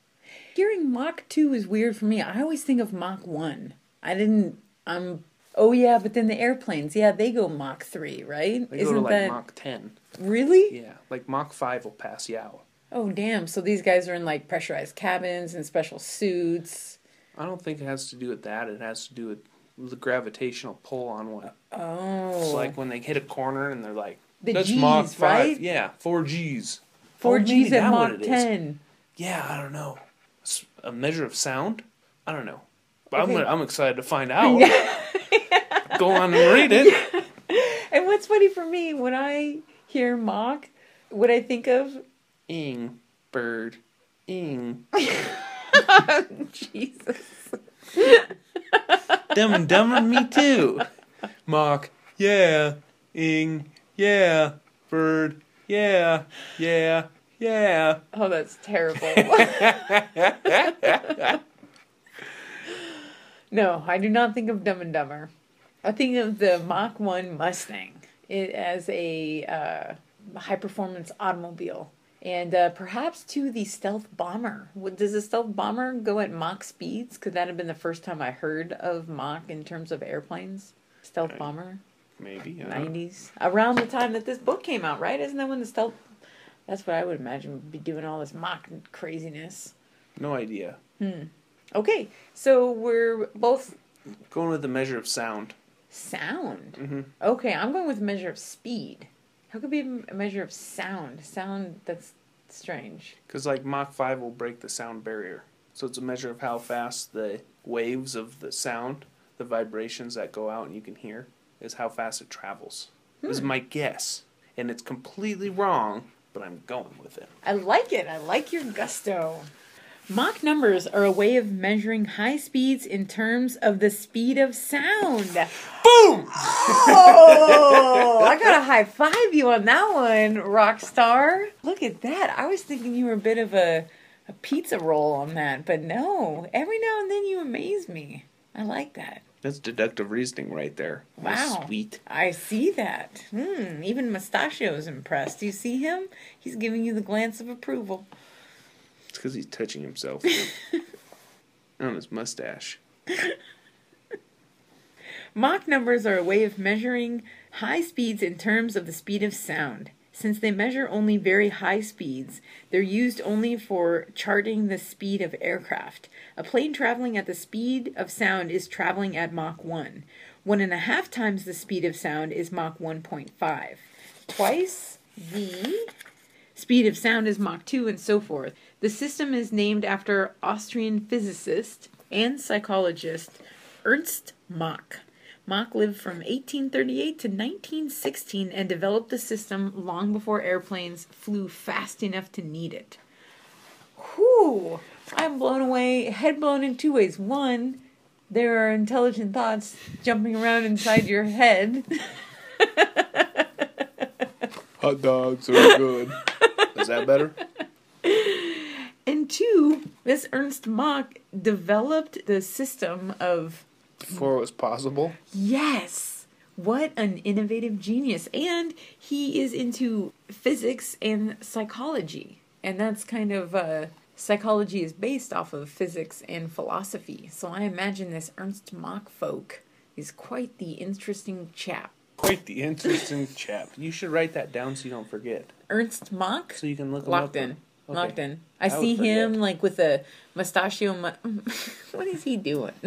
Hearing Mach 2 is weird for me. I always think of Mach 1. I didn't. Um. Oh yeah, but then the airplanes, yeah, they go Mach 3, right? They Isn't go to like that Mach 10. really? Yeah, like Mach 5 will pass you out. Oh damn! So these guys are in like pressurized cabins and special suits. I don't think it has to do with that. It has to do with the gravitational pull on one. Oh. It's like when they hit a corner and they're like, The "That's Gs, Mach 5. right? Yeah, 4 Gs. four oh, G's at Mach 10. Yeah, I don't know. A measure of sound? I don't know. But Okay. I'm, I'm excited to find out. Go on and read it. And what's funny for me when I hear mock, what I think of Ing, bird, ing. Jesus. Dumb and Dumber, me too. Mock, yeah. Ing, yeah. Bird, yeah. Yeah, yeah. Oh, that's terrible. No, I do not think of Dumb and Dumber. I think of the Mach 1 Mustang it, as a uh, high performance automobile. And uh, perhaps too the stealth bomber. Does the stealth bomber go at Mach speeds? Could that have been the first time I heard of Mach in terms of airplanes? Stealth Okay. bomber, Maybe. nineties, around the time that this book came out, right? Isn't that when the stealth? That's what I would imagine would be doing all this Mach craziness. No idea. Okay, so we're both Going with the measure of sound. Sound. Mm-hmm. Okay, I'm going with measure of speed. How could it be a measure of sound? Sound that's strange. Because like Mach 5 will break the sound barrier. So it's a measure of how fast the waves of the sound, the vibrations that go out and you can hear, is how fast it travels. This is my guess. And it's completely wrong, but I'm going with it. I like it. I like your gusto. Mach numbers are a way of measuring high speeds in terms of the speed of sound. Boom! Oh, I gotta high five you on that one, rock star. Look at that. I was thinking you were a bit of a, a pizza roll on that, but no. Every now and then you amaze me. I like that. That's deductive reasoning right there. Wow. Sweet. I see that. Hmm, even Mustachio's impressed. Do you see him? He's giving you the glance of approval. Because he's touching himself on his mustache. Mach numbers are a way of measuring high speeds in terms of the speed of sound. Since they measure only very high speeds, they're used only for charting the speed of aircraft. A plane traveling at the speed of sound is traveling at Mach 1. One and a half times the speed of sound is Mach 1.5. Twice the speed of sound is Mach 2, and so forth. The system is named after Austrian physicist and psychologist Ernst Mach. Mach lived from 1838 to 1916 and developed the system long before airplanes flew fast enough to need it. Whew! I'm blown away, head blown in two ways. One, there are intelligent thoughts jumping around inside your head. Hot dogs are good. Is that better? Two, this Ernst Mach developed the system of Before it was possible. Yes. What an innovative genius. And he is into physics and psychology. And that's kind of uh psychology is based off of physics and philosophy. So I imagine this Ernst Mach folk is quite the interesting chap. Quite the interesting chap. You should write that down so you don't forget. Ernst Mach? So you can look Locked up. in. Okay. Locked in. I, I see him like with a mustachio. Mu- what is he doing?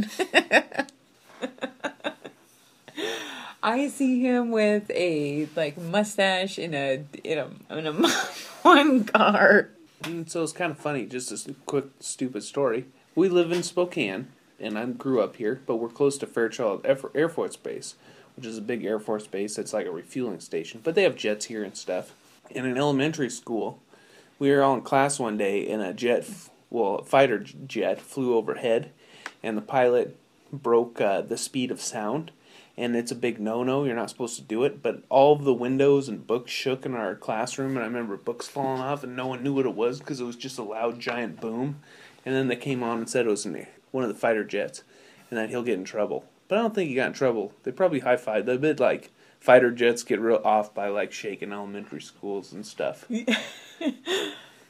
I see him with a like mustache in a in a in a one car. And so it's kind of funny. Just a quick, stupid story. We live in Spokane, and I grew up here, but we're close to Fairchild Air Air Force Base, which is a big Air Force base. It's like a refueling station, but they have jets here and stuff. And an elementary school, we were all in class one day, and a jet, well, a fighter jet flew overhead, and the pilot broke uh, the speed of sound. And it's a big no-no. You're not supposed to do it. But all the windows and books shook in our classroom, and I remember books falling off, and no one knew what it was because it was just a loud, giant boom. And then they came on and said it was one of the fighter jets, and that he'll get in trouble. But I don't think he got in trouble. They probably high-fived. They bit like fighter jets get real off by like shaking elementary schools and stuff.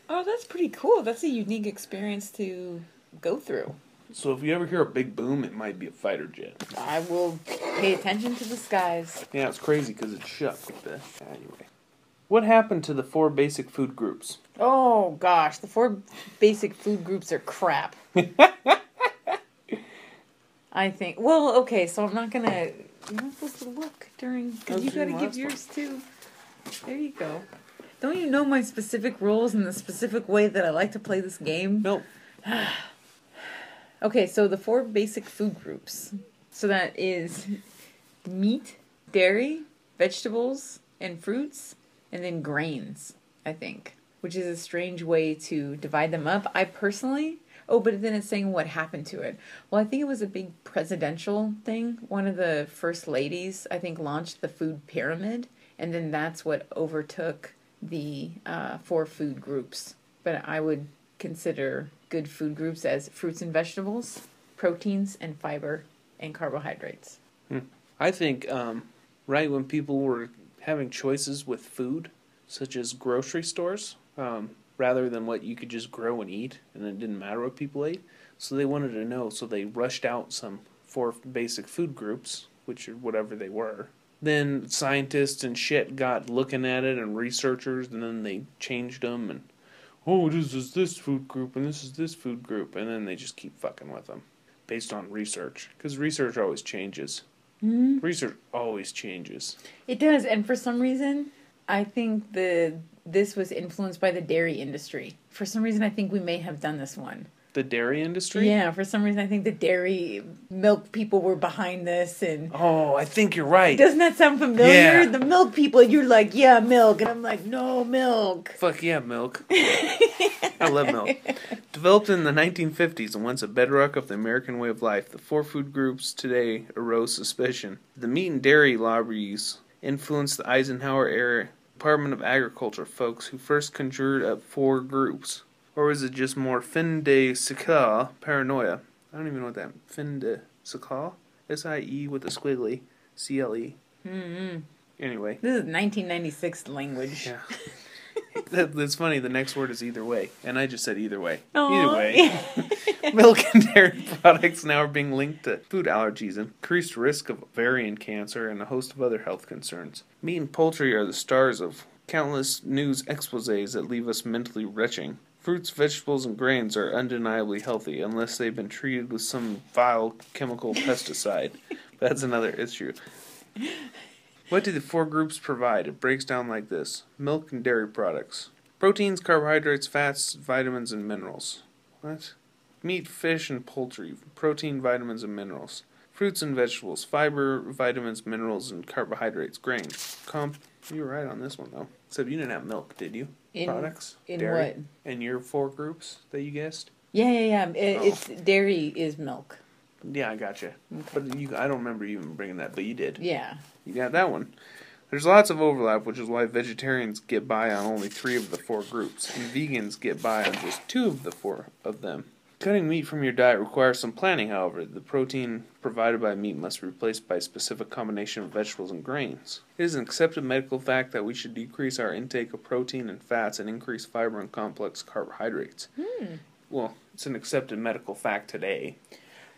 Oh, that's pretty cool. That's a unique experience to go through. So if you ever hear a big boom, it might be a fighter jet. I will pay attention to the skies. Yeah, it's crazy because it's shook. With the anyway. What happened to the four basic food groups? Oh gosh, the four basic food groups are crap. I think. Well, okay, so I'm not gonna. You're not supposed to look during because you doing gotta give last yours too. There you go. Don't you know my specific rules and the specific way that I like to play this game? Nope. Okay, so the four basic food groups. So that is meat, dairy, vegetables, and fruits, and then grains, I think, which is a strange way to divide them up. I personally, oh, but then it's saying what happened to it. Well, I think it was a big presidential thing. One of the first ladies, I think, launched the food pyramid, and then that's what overtook the uh, four food groups. But I would consider good food groups as fruits and vegetables, proteins and fiber and carbohydrates. I think um, right when people were having choices with food, such as grocery stores, um, rather than what you could just grow and eat, and it didn't matter what people ate. So they wanted to know, so they rushed out some four basic food groups, which are whatever they were. Then scientists and shit got looking at it, and researchers, and then they changed them, and oh, this is this food group, and this is this food group, and then they just keep fucking with them based on research, because research always changes. Mm-hmm. Research always changes. It does, and for some reason, I think the this was influenced by the dairy industry. For some reason, I think we may have done this one. The dairy industry? Yeah, for some reason, I think the dairy milk people were behind this, and Oh, I think you're right. doesn't that sound familiar? Yeah. The milk people, you're like, yeah, milk, and I'm like, no, milk. Fuck yeah, milk. I love milk. Developed in the 1950s and once a bedrock of the American way of life, the four food groups today arose suspicion. The meat and dairy lobbies influenced the Eisenhower era Department of Agriculture folks who first conjured up four groups. Or was it just more fin de siècle paranoia? I don't even know what that fin de siècle? S I E with a squiggly C L E. Mm-hmm. Anyway. This is 1996 language. Yeah. that, that's funny. The next word is either way, and I just said either way. Aw. Either way, milk and dairy products now are being linked to food allergies, increased risk of ovarian cancer, and a host of other health concerns. Meat and poultry are the stars of countless news exposés that leave us mentally retching. Fruits, vegetables, and grains are undeniably healthy unless they've been treated with some vile chemical pesticide. That's another issue. What do the four groups provide? It breaks down like this milk and dairy products, proteins, carbohydrates, fats, vitamins, and minerals. What? Meat, fish, and poultry, protein, vitamins, and minerals. Fruits and vegetables, fiber, vitamins, minerals, and carbohydrates, grains. Comp. You were right on this one, though. Except you didn't have milk, did you? In- products? in dairy? what? In your four groups that you guessed? Yeah, yeah, yeah. It, Oh. It's dairy is milk. Yeah, I gotcha. But you, I don't remember you even bringing that, but you did. Yeah. You got that one. There's lots of overlap, which is why vegetarians get by on only three of the four groups, and vegans get by on just two of the four of them. Cutting meat from your diet requires some planning, however. The protein provided by meat must be replaced by a specific combination of vegetables and grains. It is an accepted medical fact that we should decrease our intake of protein and fats and increase fiber and complex carbohydrates. Hmm. Well, it's an accepted medical fact today,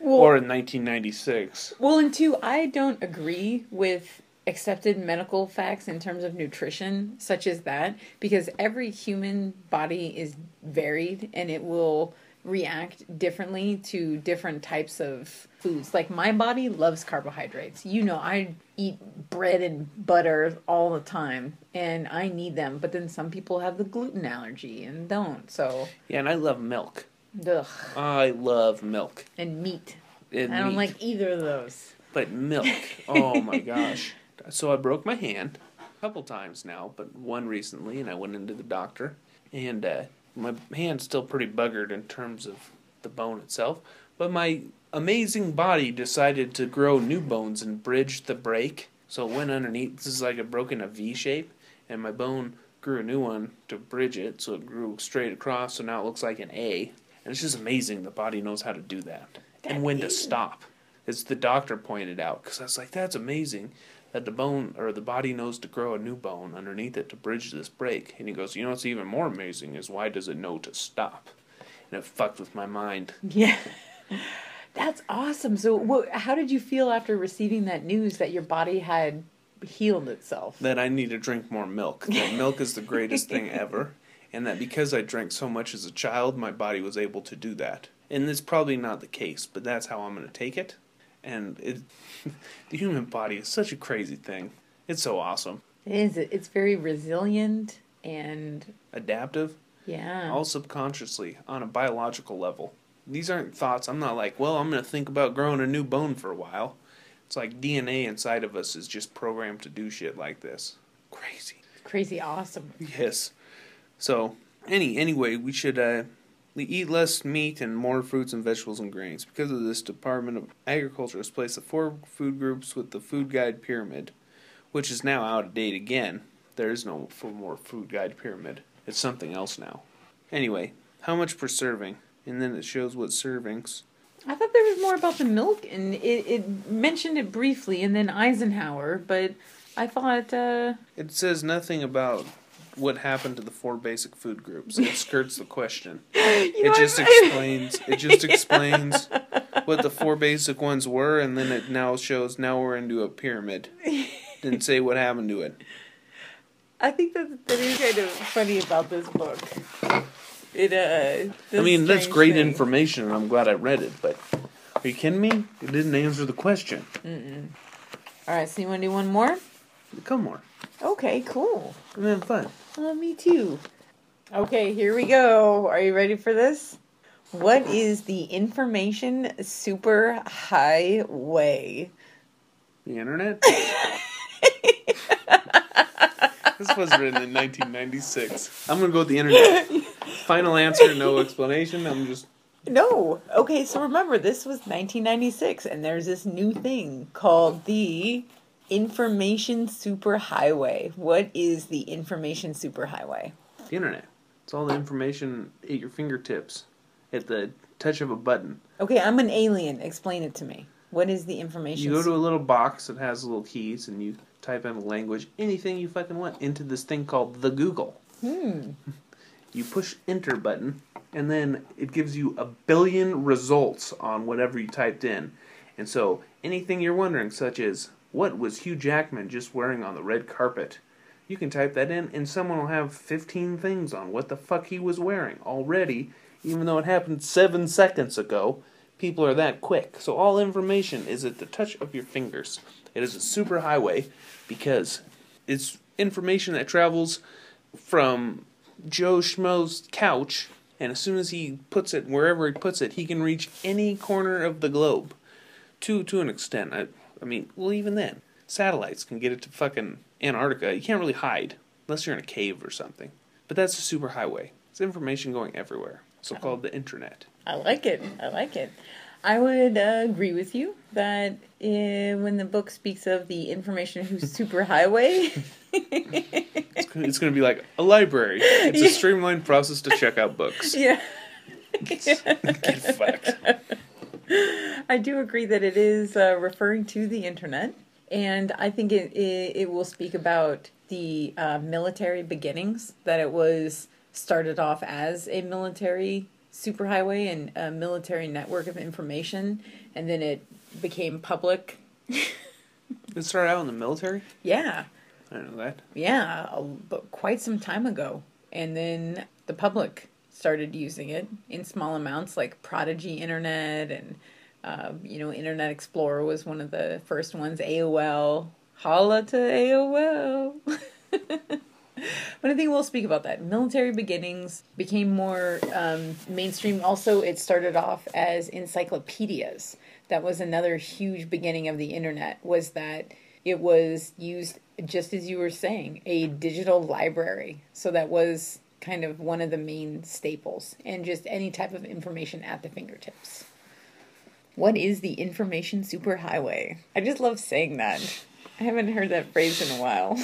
Well, or in 1996. Well, and two, I don't agree with accepted medical facts in terms of nutrition, such as that, because every human body is varied and it will react differently to different types of foods. Like my body loves carbohydrates. You know, I eat bread and butter all the time and I need them, but then some people have the gluten allergy and don't. So, Yeah, and I love milk. Ugh. I love milk. And meat. And I don't meat. like either of those. But milk. Oh my gosh. So I broke my hand a couple times now, but one recently, and I went into the doctor, and uh, my hand's still pretty buggered in terms of the bone itself. But my amazing body decided to grow new bones and bridge the break. So it went underneath. This is like a broken a V shape, and my bone grew a new one to bridge it, so it grew straight across. So now it looks like an A, and it's just amazing. The body knows how to do that and That when to stop as the doctor pointed out because i was like that's amazing that the bone or the body knows to grow a new bone underneath it to bridge this break and he goes you know what's even more amazing is why does it know to stop and it fucked with my mind Yeah. That's awesome. So, what, how did you feel after receiving that news that your body had healed itself? that i need to drink more milk that milk is the greatest thing ever and that because i drank so much as a child my body was able to do that and it's probably not the case but that's how i'm going to take it and it the human body is such a crazy thing it's so awesome It is. It's very resilient and adaptive yeah. all subconsciously on a biological level. These aren't thoughts. I'm not like, well, I'm going to think about growing a new bone for a while. It's like DNA inside of us is just programmed to do shit like this. Crazy. Crazy awesome. Yes. So, any anyway, we should uh, eat less meat and more fruits and vegetables and grains. Because of this, Department of Agriculture has placed the four food groups with the food guide pyramid, which is now out of date again. There is no more food guide pyramid. It's something else now. Anyway, how much per serving? And then it shows what servings. I thought there was more about the milk, and it, it mentioned it briefly, and then Eisenhower, but I thought. Uh, It says nothing about what happened to the four basic food groups. It skirts the question. It just explains. It just explains what the four basic ones were, and then it now shows. Now we're into a pyramid. Didn't say what happened to it. I think that that is kind of funny about this book. It uh. I mean, that's great things. information, and I'm glad I read it. But are you kidding me? It didn't answer the question. All right, so you want to do one more? Come more. Okay, cool. I'm having fun. Oh, me too. Okay, here we go. Are you ready for this? What is the information super highway? The internet. this was written in 1996. I'm gonna go with the internet. Final answer, no explanation. I'm just No. Okay, so remember, this was 1996, and there's this new thing called the Information Superhighway. What is the Information Superhighway? the internet. It's all the information at your fingertips, at the touch of a button. Okay, I'm an alien. Explain it to me. What is the information? You go to a little box that has little keys, and you type in a language, anything you fucking want, into this thing called the Google. Hmm. You push enter button, and then it gives you a billion results on whatever you typed in. And so anything you're wondering, such as what was Hugh Jackman just wearing on the red carpet, you can type that in, and someone will have 15 things on what the fuck he was wearing already, even though it happened seven seconds ago. People are that quick. So all information is at the touch of your fingers. It is a super highway because it's information that travels from Joe Schmo's couch, and as soon as he puts it wherever he puts it, he can reach any corner of the globe. To to an extent. I I mean, well even then. Satellites can get it to fucking Antarctica. You can't really hide unless you're in a cave or something. But that's a super highway. It's information going everywhere. So called the internet. I like it. I like it. I would uh, agree with you that uh, when the book speaks of the information who's superhighway, It's it's gonna be like a library. It's a streamlined process to check out books. yeah. Get fucked. I do agree that it is uh, referring to the internet, and I think it it, it will speak about the uh, military beginnings. That it was started off as a military superhighway and a military network of information, and then it became public. It started out in the military. Yeah, I know that. yeah, a- but quite some time ago, and then the public started using it in small amounts, like Prodigy Internet and. Uh, you know, Internet Explorer was one of the first ones. AOL, holla to AOL. but I think we'll speak about that. Military beginnings became more um, mainstream. Also, it started off as encyclopedias. That was another huge beginning of the internet. Was that it was used just as you were saying, a digital library. So that was kind of one of the main staples, and just any type of information at the fingertips. What is the information superhighway? I just love saying that. I haven't heard that phrase in a while.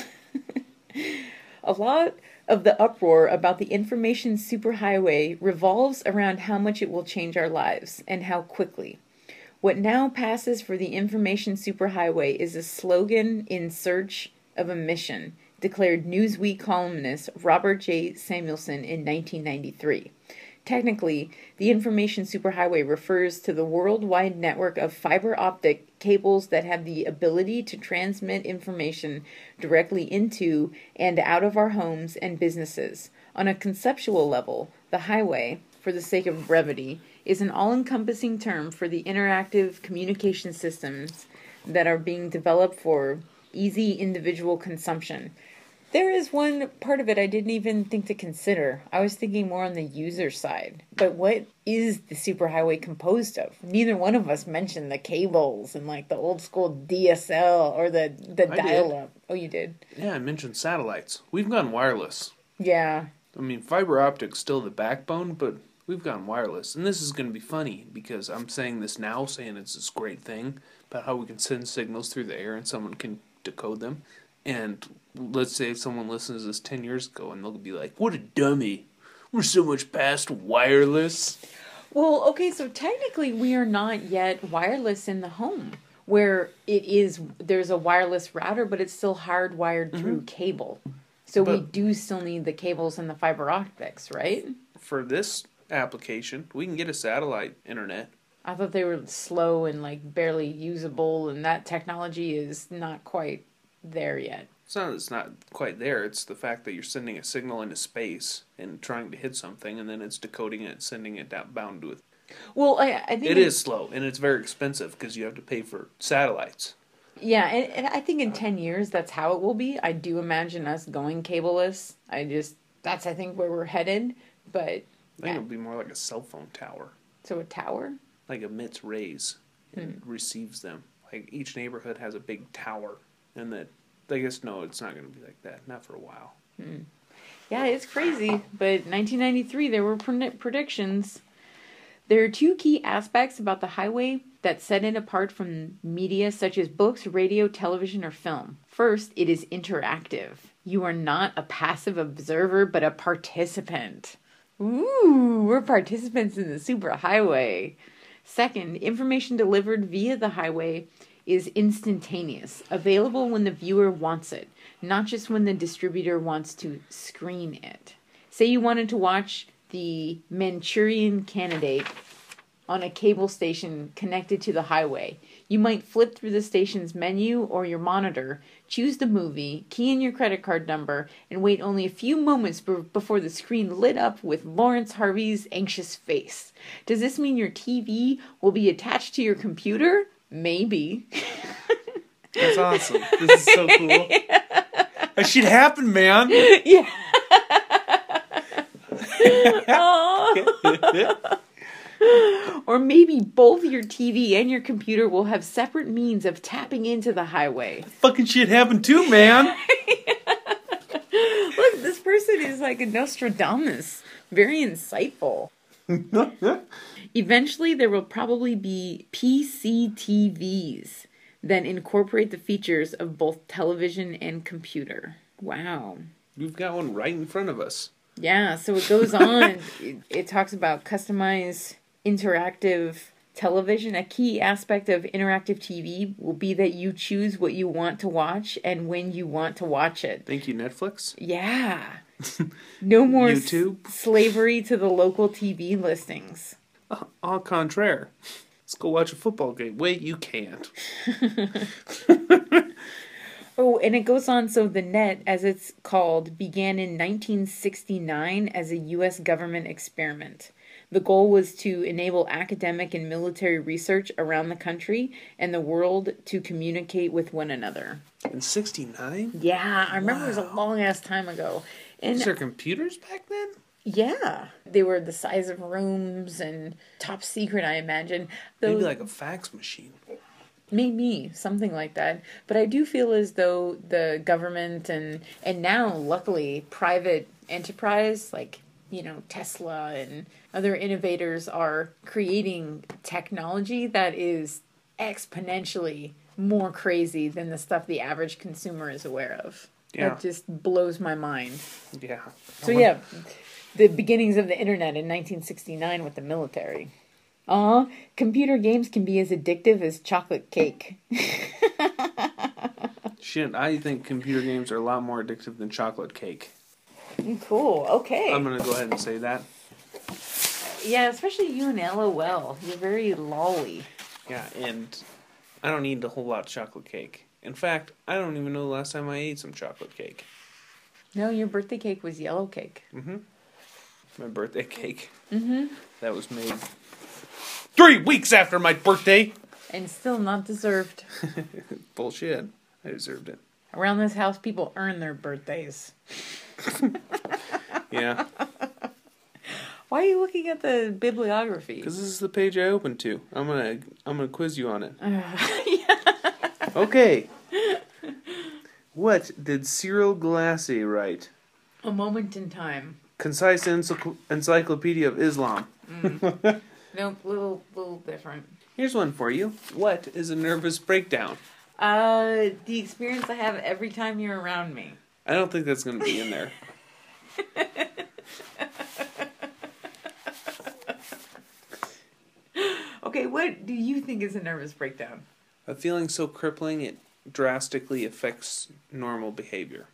a lot of the uproar about the information superhighway revolves around how much it will change our lives and how quickly. What now passes for the information superhighway is a slogan in search of a mission, declared Newsweek columnist Robert J. Samuelson in 1993. Technically, the information superhighway refers to the worldwide network of fiber optic cables that have the ability to transmit information directly into and out of our homes and businesses. On a conceptual level, the highway, for the sake of brevity, is an all encompassing term for the interactive communication systems that are being developed for easy individual consumption. There is one part of it I didn't even think to consider. I was thinking more on the user side. But what is the superhighway composed of? Neither one of us mentioned the cables and like the old school DSL or the the I did. dial up. Oh, you did. Yeah, I mentioned satellites. We've gone wireless. Yeah. I mean, fiber optic's still the backbone, but we've gone wireless. And this is going to be funny because I'm saying this now, saying it's this great thing about how we can send signals through the air and someone can decode them. And let's say if someone listens to this 10 years ago and they'll be like, what a dummy. We're so much past wireless. Well, okay, so technically we are not yet wireless in the home where it is there's a wireless router but it's still hardwired mm-hmm. through cable. So we do still need the cables and the fiber optics, right? For this application, we can get a satellite internet. I thought they were slow and like barely usable and that technology is not quite there yet. It's not. It's not quite there. It's the fact that you're sending a signal into space and trying to hit something, and then it's decoding it, sending it down bound with. Well, I, I think It is slow, and it's very expensive because you have to pay for satellites. Yeah, and, and I think in 10 years that's how it will be. I do imagine us going cableless. I just, that's I think where we're headed. But, I think Yeah. it'll be more like a cell phone tower, so a tower? like emits rays and hmm. receives them. Like each neighborhood has a big tower, and that I guess no, it's not going to be like that. Not for a while. Hmm. Yeah, it's crazy. But 1993, there were pre- predictions. There are two key aspects about the highway that set it apart from media such as books, radio, television, or film. First, it is interactive. You are not a passive observer, but a participant. Ooh, we're participants in the superhighway. Second, information delivered via the highway is instantaneous, available when the viewer wants it, not just when the distributor wants to screen it. Say you wanted to watch the Manchurian Candidate on a cable station connected to the highway. You might flip through the station's menu or your monitor, choose the movie, key in your credit card number, and wait only a few moments be- before the screen lit up with Laurence Harvey's anxious face. Does this mean your TV will be attached to your computer? Maybe. That's awesome. this is so cool. That shit happened, man. yeah. Or maybe both your TV and your computer will have separate means of tapping into the highway. Fucking shit happened too, man. Look, this person is like a Nostradamus. Very insightful. Eventually, there will probably be PCTVs that incorporate the features of both television and computer. Wow. We've got one right in front of us. Yeah, so it goes on. it, it talks about customized interactive television. A key aspect of interactive TV will be that you choose what you want to watch and when you want to watch it. Thank you, Netflix. Yeah. No more s- YouTube? slavery to the local TV listings. Au contraire. Let's go watch a football game. Wait, you can't. Oh, and it goes on. So the net, as it's called, began in 1969 as a U.S. government experiment. The goal was to enable academic and military research around the country and the world to communicate with one another. In 69? Yeah, I remember it was a long ass time ago. And Was there computers back then? Yeah, they were the size of rooms and top secret, I imagine. Maybe Those- like a fax machine. Maybe something like that. But I do feel as though the government and and now luckily private enterprise like you know Tesla and other innovators are creating technology that is exponentially more crazy than the stuff the average consumer is aware of. Yeah. That just blows my mind. Yeah. So yeah, the beginnings of the internet in 1969 with the military. Uh, computer games can be as addictive as chocolate cake. Shit, I think computer games are a lot more addictive than chocolate cake. cool. Okay. I'm gonna go ahead and say that. yeah, especially you and LOL. You're very lolly. Yeah, and I don't eat a whole lot of chocolate cake. In fact, I don't even know the last time I ate some chocolate cake. No, your birthday cake was yellow cake. My birthday cake. Mm-hmm. That was made three weeks after my birthday. And still not deserved. Bullshit. I deserved it. Around this house, people earn their birthdays. Yeah, Why are you looking at the bibliography? because this is the page I opened to. I'm gonna I'm gonna quiz you on it. yeah. Okay. What did Cyril Glassé write? A moment in time. Concise Encycl- Encyclopedia of Islam. Nope, little little different. Here's one for you. What is a nervous breakdown? Uh, the experience I have every time you're around me. I don't think that's gonna be in there. Okay, what do you think is a nervous breakdown? A feeling so crippling it drastically affects normal behavior.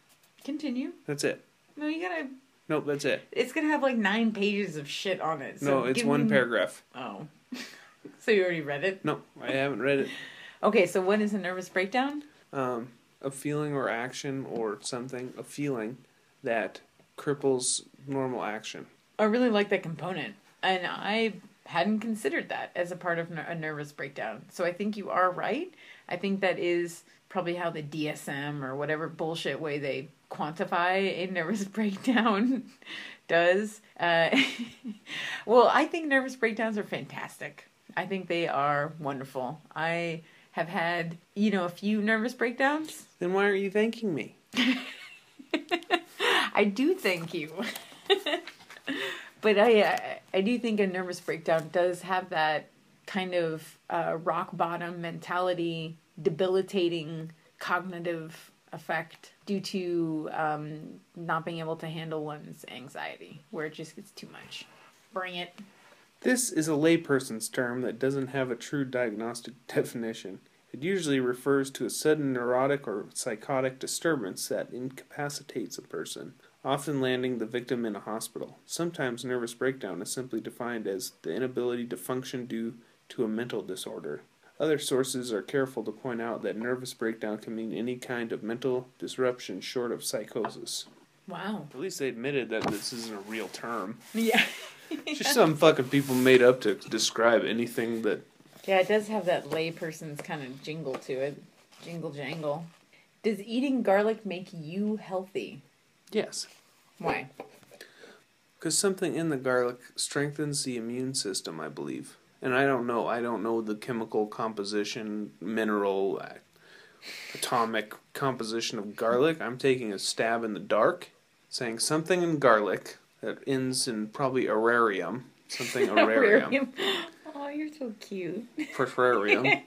Continue. That's it. No, you gotta. Nope, that's it. It's gonna have like nine pages of shit on it. So no, it's one me- paragraph. Oh. so you already read it? No, I haven't read it. Okay, so what is a nervous breakdown? Um, a feeling or action or something, a feeling that cripples normal action. I really like that component, and I hadn't considered that as a part of a nervous breakdown. So I think you are right. I think that is probably how the DSM or whatever bullshit way they quantify a nervous breakdown does. Uh, well, I think nervous breakdowns are fantastic. I think they are wonderful. I have had, you know, a few nervous breakdowns. Then why aren't you thanking me? I do thank you. but I, I I do think a nervous breakdown does have that kind of uh, rock bottom mentality, debilitating cognitive effect due to um, not being able to handle one's anxiety, where it just gets too much. Bring it. This is a layperson's term that doesn't have a true diagnostic definition. It usually refers to a sudden neurotic or psychotic disturbance that incapacitates a person, often landing the victim in a hospital. Sometimes nervous breakdown is simply defined as the inability to function due to a mental disorder. Other sources are careful to point out that nervous breakdown can mean any kind of mental disruption short of psychosis. Wow. At least they admitted that this isn't a real term. Yeah. It's just some fucking people made up to describe anything that Yeah, it does have that layperson's kind of jingle to it. Jingle jangle. Does eating garlic make you healthy? yes Why? because something in the garlic strengthens the immune system i believe and i don't know i don't know the chemical composition mineral atomic composition of garlic i'm taking a stab in the dark saying something in garlic that ends in probably aerarium something aerarium Oh, you're so cute. Perfrarium.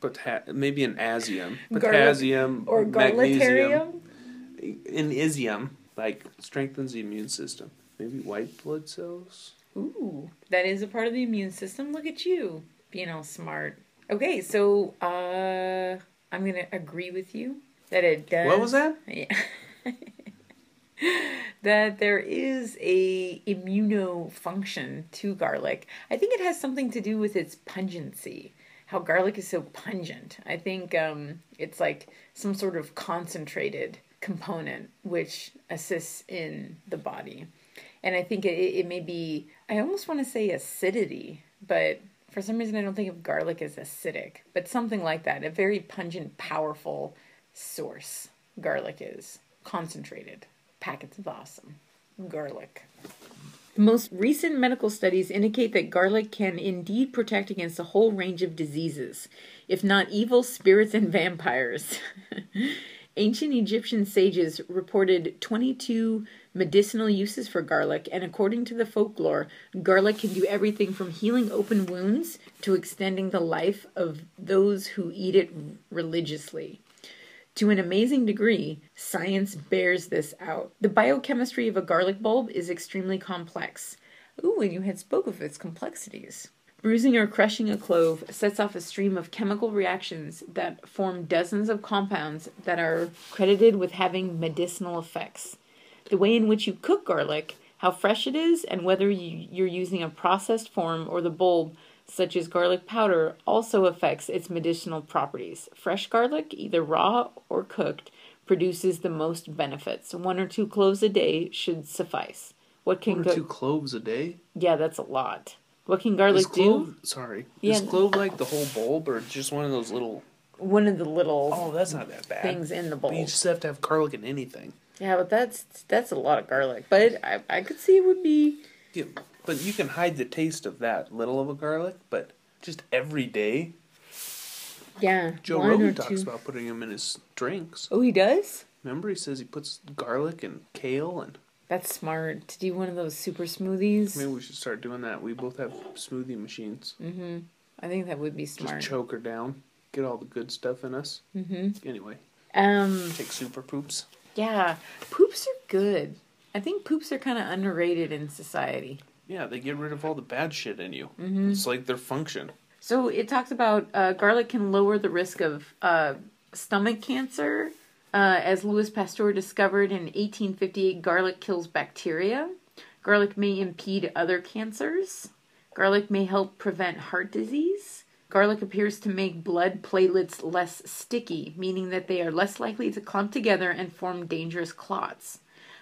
Pota- maybe an asium. Potassium. Or magnesium. garlicarium? An isium, like strengthens the immune system. Maybe white blood cells. Ooh, that is a part of the immune system. Look at you being all smart. Okay, so uh, I'm gonna agree with you that it does. What was that? Yeah. that there is a immunofunction to garlic. I think it has something to do with its pungency. How garlic is so pungent. I think um, it's like some sort of concentrated component which assists in the body. And I think it, it may be, I almost want to say acidity, but for some reason I don't think of garlic as acidic, but something like that. A very pungent, powerful source garlic is concentrated packets of awesome garlic. Most recent medical studies indicate that garlic can indeed protect against a whole range of diseases, if not evil spirits and vampires. Ancient Egyptian sages reported 22 medicinal uses for garlic, and according to the folklore, garlic can do everything from healing open wounds to extending the life of those who eat it religiously. To an amazing degree, science bears this out. The biochemistry of a garlic bulb is extremely complex. Ooh, and you had spoke of its complexities. Bruising or crushing a clove sets off a stream of chemical reactions that form dozens of compounds that are credited with having medicinal effects. The way in which you cook garlic, how fresh it is, and whether you, you're using a processed form or the bulb such as garlic powder, also affects its medicinal properties. Fresh garlic, either raw or cooked, produces the most benefits. One or two cloves a day should suffice. What can One go? or two cloves a day. Yeah, that's a lot. What can garlic clove? do? Sorry. Yeah. Is clove like the whole bulb or just one of those little? One of the little Oh, that's not that bad. things in the bowl. But you just have to have garlic in anything. Yeah, but that's that's a lot of garlic. But I I could see it would be Yeah, but you can hide the taste of that little of a garlic. But just every day, yeah. Joe Rogan talks two. about putting them in his drinks. Oh, he does. Remember, he says he puts garlic and kale, and That's smart to do one of those super smoothies. maybe we should start doing that. We both have smoothie machines. Mm-hmm. I think that would be smart. Just choke her down, get all the good stuff in us. mm-hmm. Anyway, Um. take super poops. Yeah, poops are good. I think poops are kind of underrated in society. Yeah, they get rid of all the bad shit in you. It's like their function. So it talks about uh, garlic can lower the risk of uh, stomach cancer. Uh, as Louis Pasteur discovered in 1858, garlic kills bacteria. Garlic may impede other cancers. Garlic may help prevent heart disease. Garlic appears to make blood platelets less sticky, meaning that they are less likely to clump together and form dangerous clots.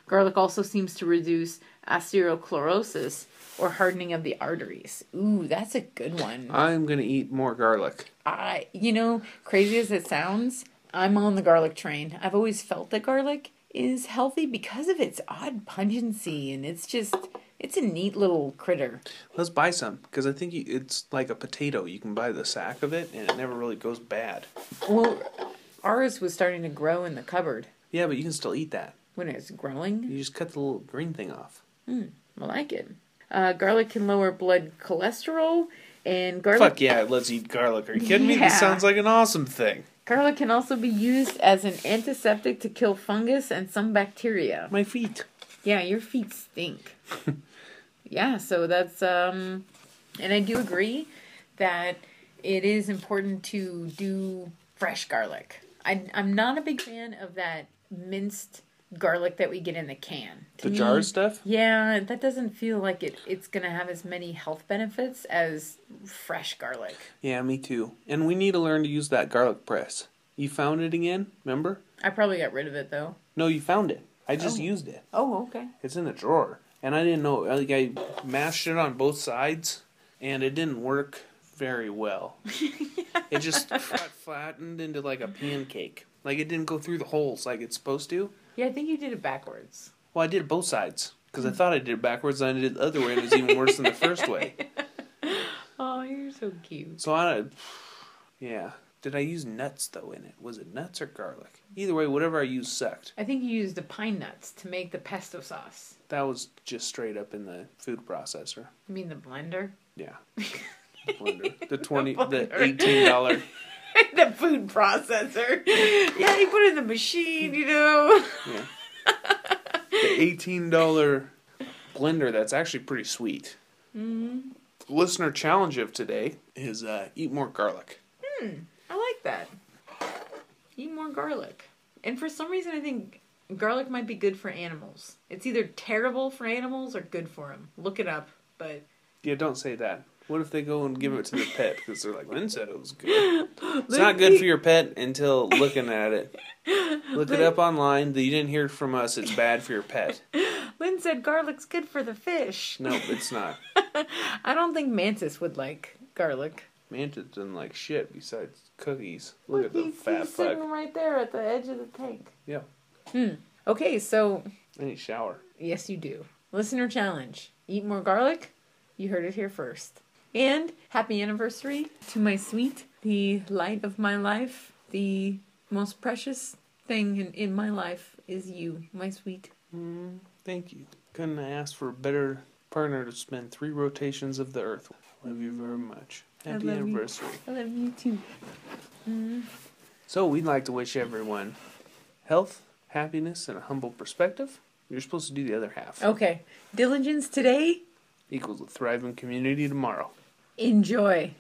Garlic also seems to reduce atherosclerosis or hardening of the arteries. Ooh, that's a good one. I'm gonna eat more garlic. I, you know, crazy as it sounds, I'm on the garlic train. I've always felt that garlic is healthy because of its odd pungency and it's just, it's a neat little critter. Let's buy some because I think it's like a potato. You can buy the sack of it, and it never really goes bad. Well, ours was starting to grow in the cupboard Yeah, but you can still eat that. when it's growing. You just cut the little green thing off. Hmm. I like it. Uh, garlic can lower blood cholesterol, and garlic Fuck yeah, let's eat garlic. Are you kidding me? Yeah. This sounds like an awesome thing. garlic can also be used as an antiseptic to kill fungus and some bacteria. My feet. Yeah, your feet stink. yeah, so that's um and I do agree that it is important to do fresh garlic. I I'm not a big fan of that minced garlic that we get in the can. To The me, jar stuff? Yeah, that doesn't feel like it it's going to have as many health benefits as fresh garlic. Yeah, me too. And we need to learn to use that garlic press. You found it again? Remember? I probably got rid of it though. No, you found it. I just Oh. used it. Oh, okay. It's in a drawer. And I didn't know. Like, I mashed it on both sides, and it didn't work very well. it just got flattened into like a pancake. Like, it didn't go through the holes like it's supposed to. Yeah, I think you did it backwards. Well, I did both sides. Because I thought I did it backwards, and I did it the other way, and it was even worse than the first way. Oh, you're so cute. So I, yeah. Did I use nuts though in it? Was it nuts or garlic? Either way, whatever I used sucked. I think you used the pine nuts to make the pesto sauce. That was just straight up in the food processor. You mean the blender? Yeah. The blender. The twenty, the blender. eighteen dollar. the food processor. yeah, you put it in the machine, you know. Yeah. The eighteen dollar blender. That's actually pretty sweet. Mm-hmm. Listener challenge of today is uh, eat more garlic. Hmm, I like that. Eat more garlic. And for some reason, I think garlic might be good for animals. It's either terrible for animals or good for them. Look it up. But Yeah, don't say that. What if they go and give it to the pet because they're like, Lynn said it was good. It's not good for your pet until looking at it. Look it up online. You didn't hear from us. It's bad for your pet. Lynn said garlic's good for the fish. No, it's not. I don't think Mantis would like garlic. Mantis doesn't like shit besides cookies. Look at the he's, fat he's fuck. sitting right there at the edge of the tank. Yeah, Hmm. Okay, so I need a shower. Yes, you do. Listener challenge. Eat more garlic. You heard it here first. And happy anniversary to my sweet, the light of my life, the most precious thing in, in my life is you, my sweet. Mm, thank you. Couldn't ask for a better partner to spend three rotations of the earth. With love you very much. I Happy you. anniversary. I love you too. Mm. So we'd like to wish everyone health, happiness, and a humble perspective. You're supposed to do the other half. Okay. Diligence today. Equals a thriving community tomorrow. Enjoy.